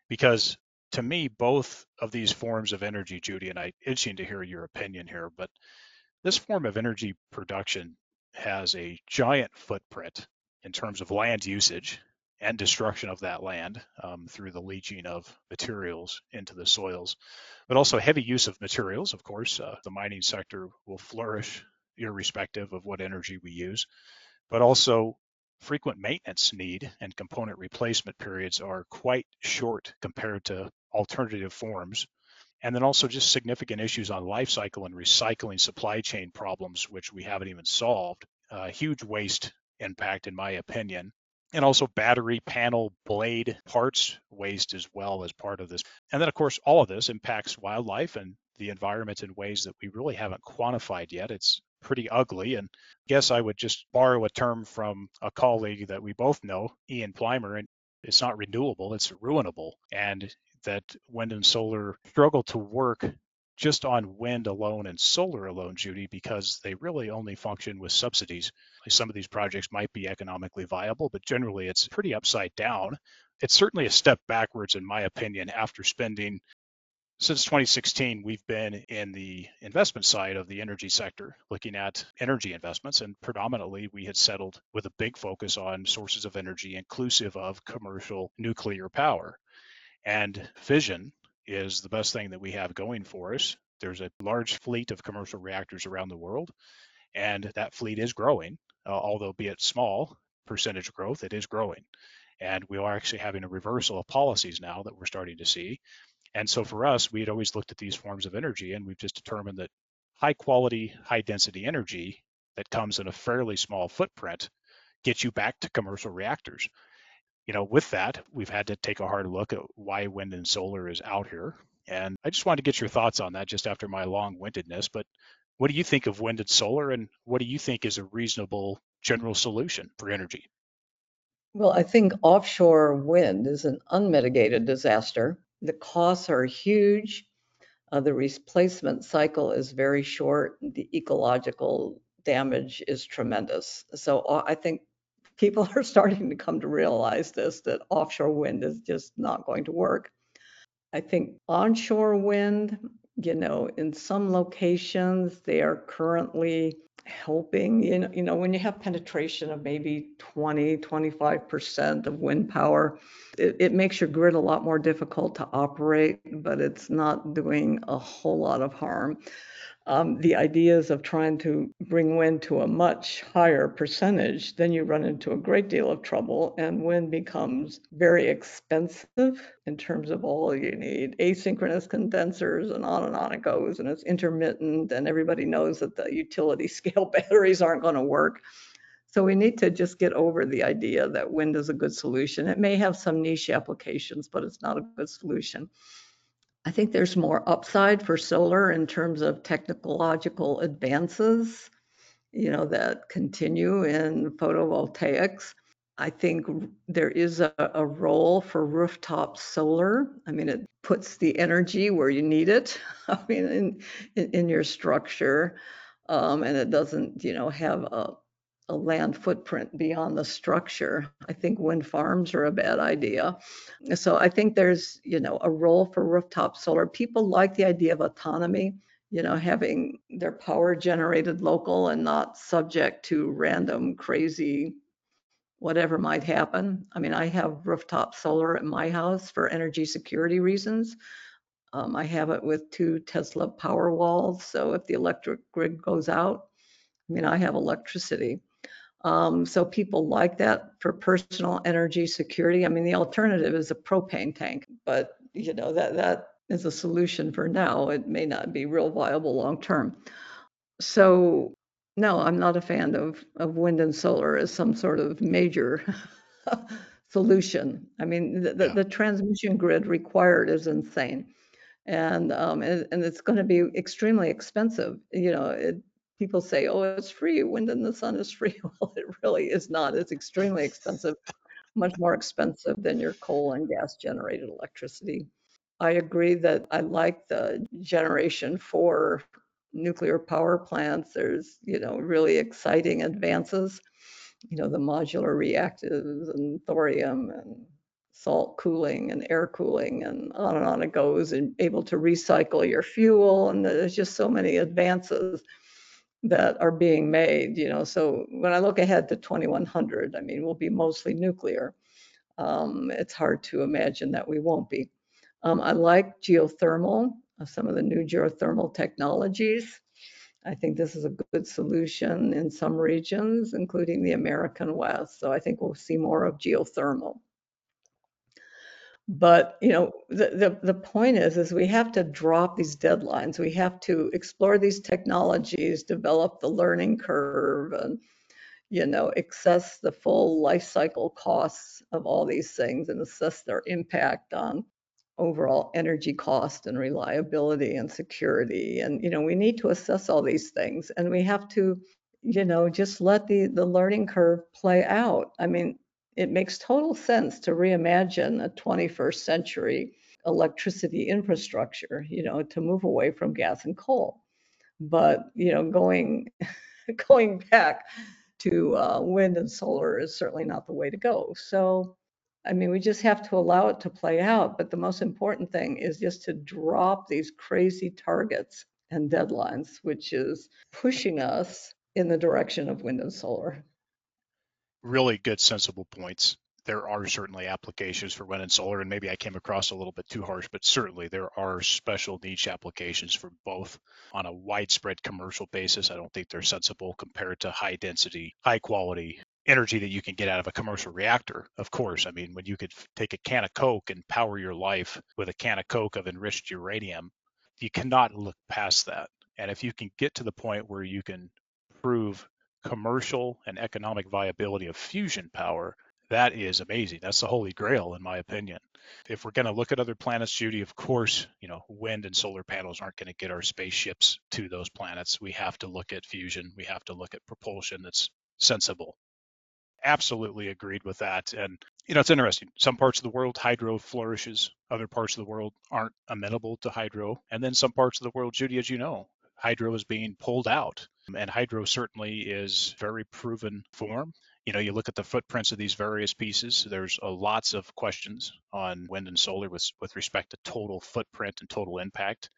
because to me, both of these forms of energy, Judy, and I itching to hear your opinion here, but this form of energy production has a giant footprint in terms of land usage and destruction of that land um, through the leaching of materials into the soils, but also heavy use of materials. Of course, uh, the mining sector will flourish irrespective of what energy we use, but also frequent maintenance need and component replacement periods are quite short compared to alternative forms. And then also just significant issues on life cycle and recycling supply chain problems, which we haven't even solved. Uh, huge waste impact, in my opinion, and also battery panel blade parts waste as well as part of this. And then, of course, all of this impacts wildlife and the environment in ways that we really haven't quantified yet. It's pretty ugly. And I guess I would just borrow a term from a colleague that we both know, Ian Plimer, and it's not renewable, it's ruinable. And that wind and solar struggle to work just on wind alone and solar alone, Judy, because they really only function with subsidies. Some of these projects might be economically viable, but generally it's pretty upside down. It's certainly a step backwards, in my opinion, after spending since 2016, we've been in the investment side of the energy sector, looking at energy investments, and predominantly we had settled with a big focus on sources of energy inclusive of commercial nuclear power. And fission is the best thing that we have going for us. There's a large fleet of commercial reactors around the world, and that fleet is growing, uh, although be it small percentage growth, it is growing. And we are actually having a reversal of policies now that we're starting to see and so for us, we had always looked at these forms of energy and we've just determined that high quality, high density energy that comes in a fairly small footprint gets you back to commercial reactors. You know, with that, we've had to take a hard look at why wind and solar is out here. And I just wanted to get your thoughts on that just after my long windedness. But what do you think of wind and solar, and what do you think is a reasonable general solution for energy? Well, I think offshore wind is an unmitigated disaster. The costs are huge. Uh, the replacement cycle is very short. The ecological damage is tremendous. So uh, I think people are starting to come to realize this that offshore wind is just not going to work. I think onshore wind, you know, in some locations, they are currently helping. You know, you know, when you have penetration of maybe 20, 25% of wind power, it, it makes your grid a lot more difficult to operate, but it's not doing a whole lot of harm um, the ideas of trying to bring wind to a much higher percentage, then you run into a great deal of trouble, and wind becomes very expensive in terms of all you need asynchronous condensers, and on and on it goes. And it's intermittent, and everybody knows that the utility [LAUGHS] scale batteries aren't going to work. So we need to just get over the idea that wind is a good solution. It may have some niche applications, but it's not a good solution. I think there's more upside for solar in terms of technological advances, you know, that continue in photovoltaics. I think there is a, a, role for rooftop solar. I mean, it puts the energy where you need it. [LAUGHS] I mean, in in, in your structure, um, and it doesn't, you know, have a a land footprint beyond the structure. I think wind farms are a bad idea. So I think there's, you know, a role for rooftop solar. People like the idea of autonomy, you know, having their power generated local and not subject to random crazy whatever might happen. I mean, I have rooftop solar at my house for energy security reasons. Um, I have it with two Tesla power walls. So if the electric grid goes out, I mean, I have electricity. Um, so people like that for personal energy security. I mean, the alternative is a propane tank, but you know that that is a solution for now. It may not be real viable long term. So no, I'm not a fan of of wind and solar as some sort of major [LAUGHS] solution. I mean, the, the, yeah. the, transmission grid required is insane, and um, and, and it's going to be extremely expensive. You know, it, people say, oh, it's free. Wind in the sun is free. [LAUGHS] Well, it really is not. It's extremely expensive, much more expensive than your coal and gas generated electricity. I agree that I like the generation for nuclear power plants. There's, you know, really exciting advances, you know, the modular reactors and thorium and salt cooling and air cooling and on and on it goes and able to recycle your fuel. And there's just so many advances that are being made, you know. So when I look ahead to 2100, I mean, we'll be mostly nuclear. Um, it's hard to imagine that we won't be. Um, I like geothermal, uh, some of the new geothermal technologies. I think this is a good solution in some regions, including the American West. So I think we'll see more of geothermal but you know the, the the point is is we have to drop these deadlines we have to explore these technologies develop the learning curve and you know, assess the full life cycle costs of all these things and assess their impact on overall energy cost and reliability and security. And, you know, we need to assess all these things and we have to, you know, just let the, the learning curve play out. I mean, it makes total sense to reimagine a 21st century electricity infrastructure, you know, to move away from gas and coal. But, you know, going [LAUGHS] going back to uh, wind and solar is certainly not the way to go. So, I mean, we just have to allow it to play out. But the most important thing is just to drop these crazy targets and deadlines, which is pushing us in the direction of wind and solar. Really good, sensible points there are certainly applications for wind and solar, and maybe I came across a little bit too harsh, but certainly there are special niche applications for both on a widespread commercial basis. I don't think they're sensible compared to high density, high quality energy that you can get out of a commercial reactor. Of course, I mean, when you could take a can of Coke and power your life with a can of Coke of enriched uranium, you cannot look past that. And if you can get to the point where you can prove commercial and economic viability of fusion power, that is amazing. That's the holy grail, in my opinion. If we're going to look at other planets, Judy, of course, you know, wind and solar panels aren't going to get our spaceships to those planets. We have to look at fusion. We have to look at propulsion that's sensible. Absolutely agreed with that. And, you know, it's interesting. Some parts of the world, hydro flourishes. Other parts of the world aren't amenable to hydro. And then some parts of the world, Judy, as you know, hydro is being pulled out. And hydro certainly is very proven form you know, you look at the footprints of these various pieces, there's lots of questions on wind and solar with, with respect to total footprint and total impact.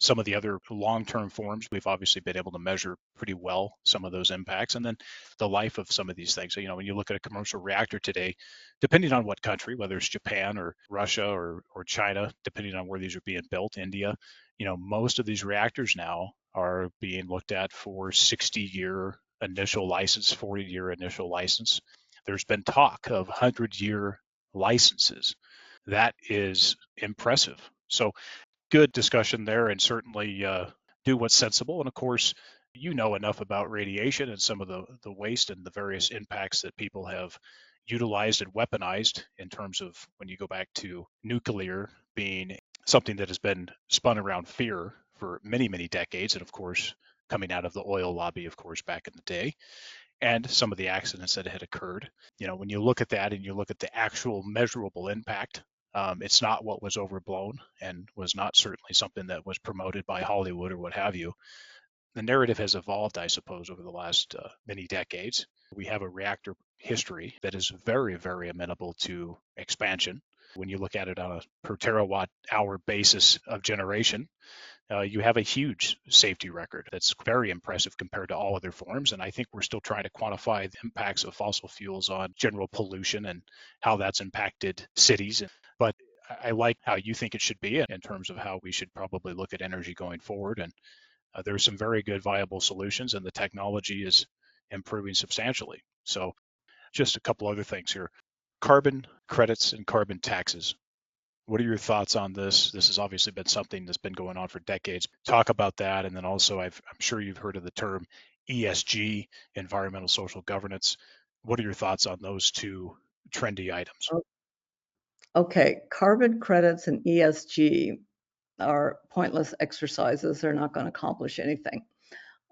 Some of the other long term forms, we've obviously been able to measure pretty well some of those impacts. And then the life of some of these things. So, you know, when you look at a commercial reactor today, depending on what country, whether it's Japan or Russia or, or China, depending on where these are being built, India, you know, most of these reactors now are being looked at for 60 year initial license, 40 year initial license. There's been talk of 100 year licenses. That is impressive. So, good discussion there, and certainly uh, do what's sensible. And of course, you know enough about radiation and some of the, the waste and the various impacts that people have utilized and weaponized in terms of when you go back to nuclear being something that has been spun around fear for many, many decades. And of course, coming out of the oil lobby, of course, back in the day, and some of the accidents that had occurred. You know, when you look at that and you look at the actual measurable impact, um, it's not what was overblown and was not certainly something that was promoted by Hollywood or what have you. The narrative has evolved, I suppose, over the last uh, many decades. We have a reactor history that is very, very amenable to expansion. When you look at it on a per terawatt hour basis of generation, uh, you have a huge safety record that's very impressive compared to all other forms. And I think we're still trying to quantify the impacts of fossil fuels on general pollution and how that's impacted cities. But I like how you think it should be in terms of how we should probably look at energy going forward. And uh, there's some very good viable solutions, and the technology is improving substantially. So, just a couple other things here carbon credits and carbon taxes. What are your thoughts on this? This has obviously been something that's been going on for decades. Talk about that. And then also, i am sure you've heard of the term ESG, environmental social governance. What are your thoughts on those two trendy items? Oh, okay, carbon credits and ESG are pointless exercises. They're not going to accomplish anything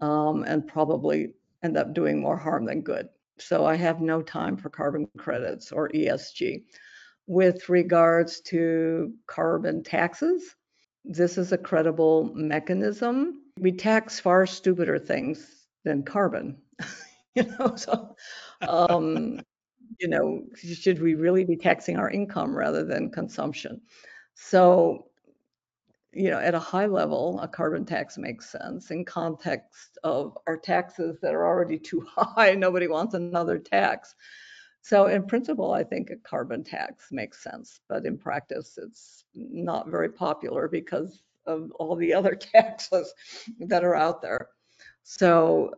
um, and probably end up doing more harm than good. So I have no time for carbon credits or ESG with regards to carbon taxes. This is a credible mechanism. We tax far stupider things than carbon. [LAUGHS] you know, so um, you know, should we really be taxing our income rather than consumption? So, you know, at a high level, a carbon tax makes sense in context of our taxes that are already too [LAUGHS] high. Nobody wants another tax. So in principle, I think a carbon tax makes sense, but in practice, it's not very popular because of all the [LAUGHS] other taxes that are out there. So,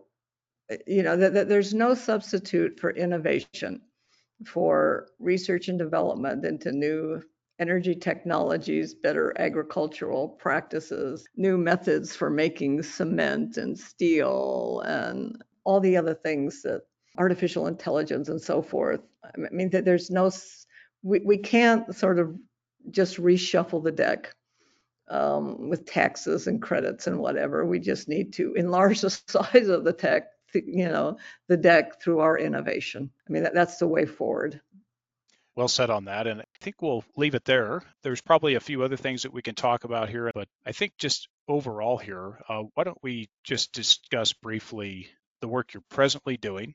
you know, th- th- there's no substitute for innovation, for research and development into new energy technologies, better agricultural practices, new methods for making cement and steel, and all the other things that artificial intelligence and so forth. I mean, there's no, we, we can't sort of just reshuffle the deck um, with taxes and credits and whatever. We just need to enlarge [LAUGHS] the size of the tech, you know, the deck through our innovation. I mean, that, that's the way forward. Well said on that. And I think we'll leave it there. There's probably a few other things that we can talk about here, but I think just overall here, uh, why don't we just discuss briefly the work you're presently doing,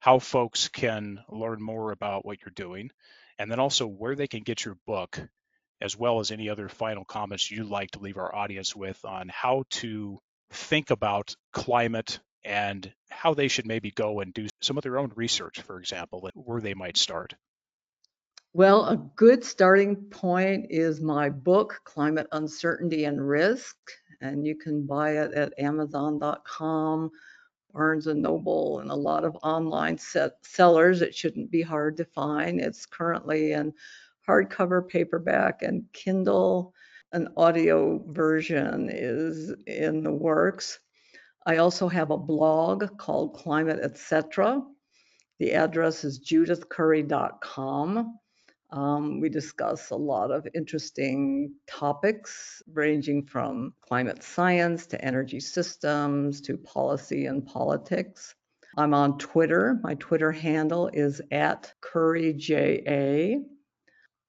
how folks can learn more about what you're doing, and then also where they can get your book, as well as any other final comments you'd like to leave our audience with on how to think about climate and how they should maybe go and do some of their own research, for example, where they might start. Well, a good starting point is my book, Climate Uncertainty and Risk, and you can buy it at Amazon.com, Barnes and Noble, and a lot of online sellers. It shouldn't be hard to find. It's currently in hardcover, paperback, and Kindle. An audio version is in the works. I also have a blog called Climate Etc. The address is judithcurry.com. Um, we discuss a lot of interesting topics ranging from climate science to energy systems to policy and politics. I'm on Twitter. My Twitter handle is at CurryJA.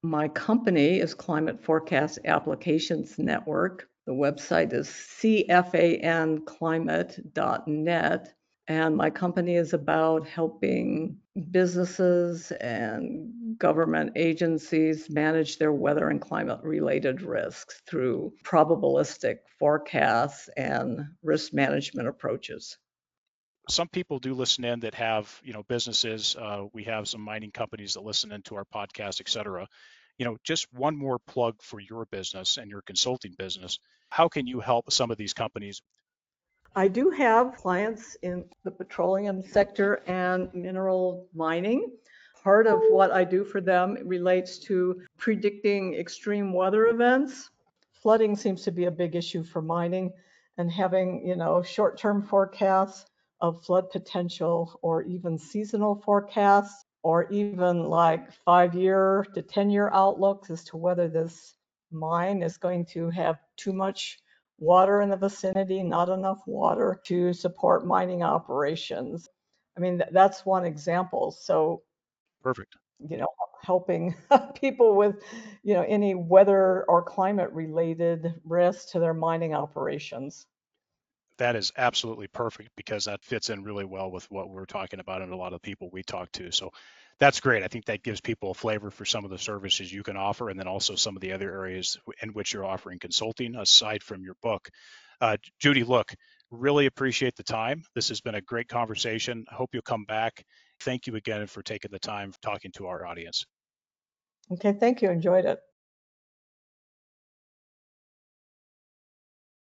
My company is Climate Forecast Applications Network. The website is cfanclimate.net. And my company is about helping businesses and government agencies manage their weather and climate related risks through probabilistic forecasts and risk management approaches. Some people do listen in that have you know businesses uh, we have some mining companies that listen into our podcast et cetera. You know just one more plug for your business and your consulting business. How can you help some of these companies? I do have clients in the petroleum sector and mineral mining. Part of what I do for them relates to predicting extreme weather events. Flooding seems to be a big issue for mining and having, you know, short-term forecasts of flood potential or even seasonal forecasts or even like 5-year to 10-year outlooks as to whether this mine is going to have too much water in the vicinity, not enough water to support mining operations. I mean, that's one example. So, perfect. You know, helping [LAUGHS] people with, you know, any weather or climate related risks to their mining operations. That is absolutely perfect because that fits in really well with what we're talking about and a lot of people we talk to. So that's great. I think that gives people a flavor for some of the services you can offer, and then also some of the other areas in which you're offering consulting aside from your book. Uh, Judy, look, really appreciate the time. This has been a great conversation. I hope you'll come back. Thank you again for taking the time talking to our audience. Okay, thank you. Enjoyed it.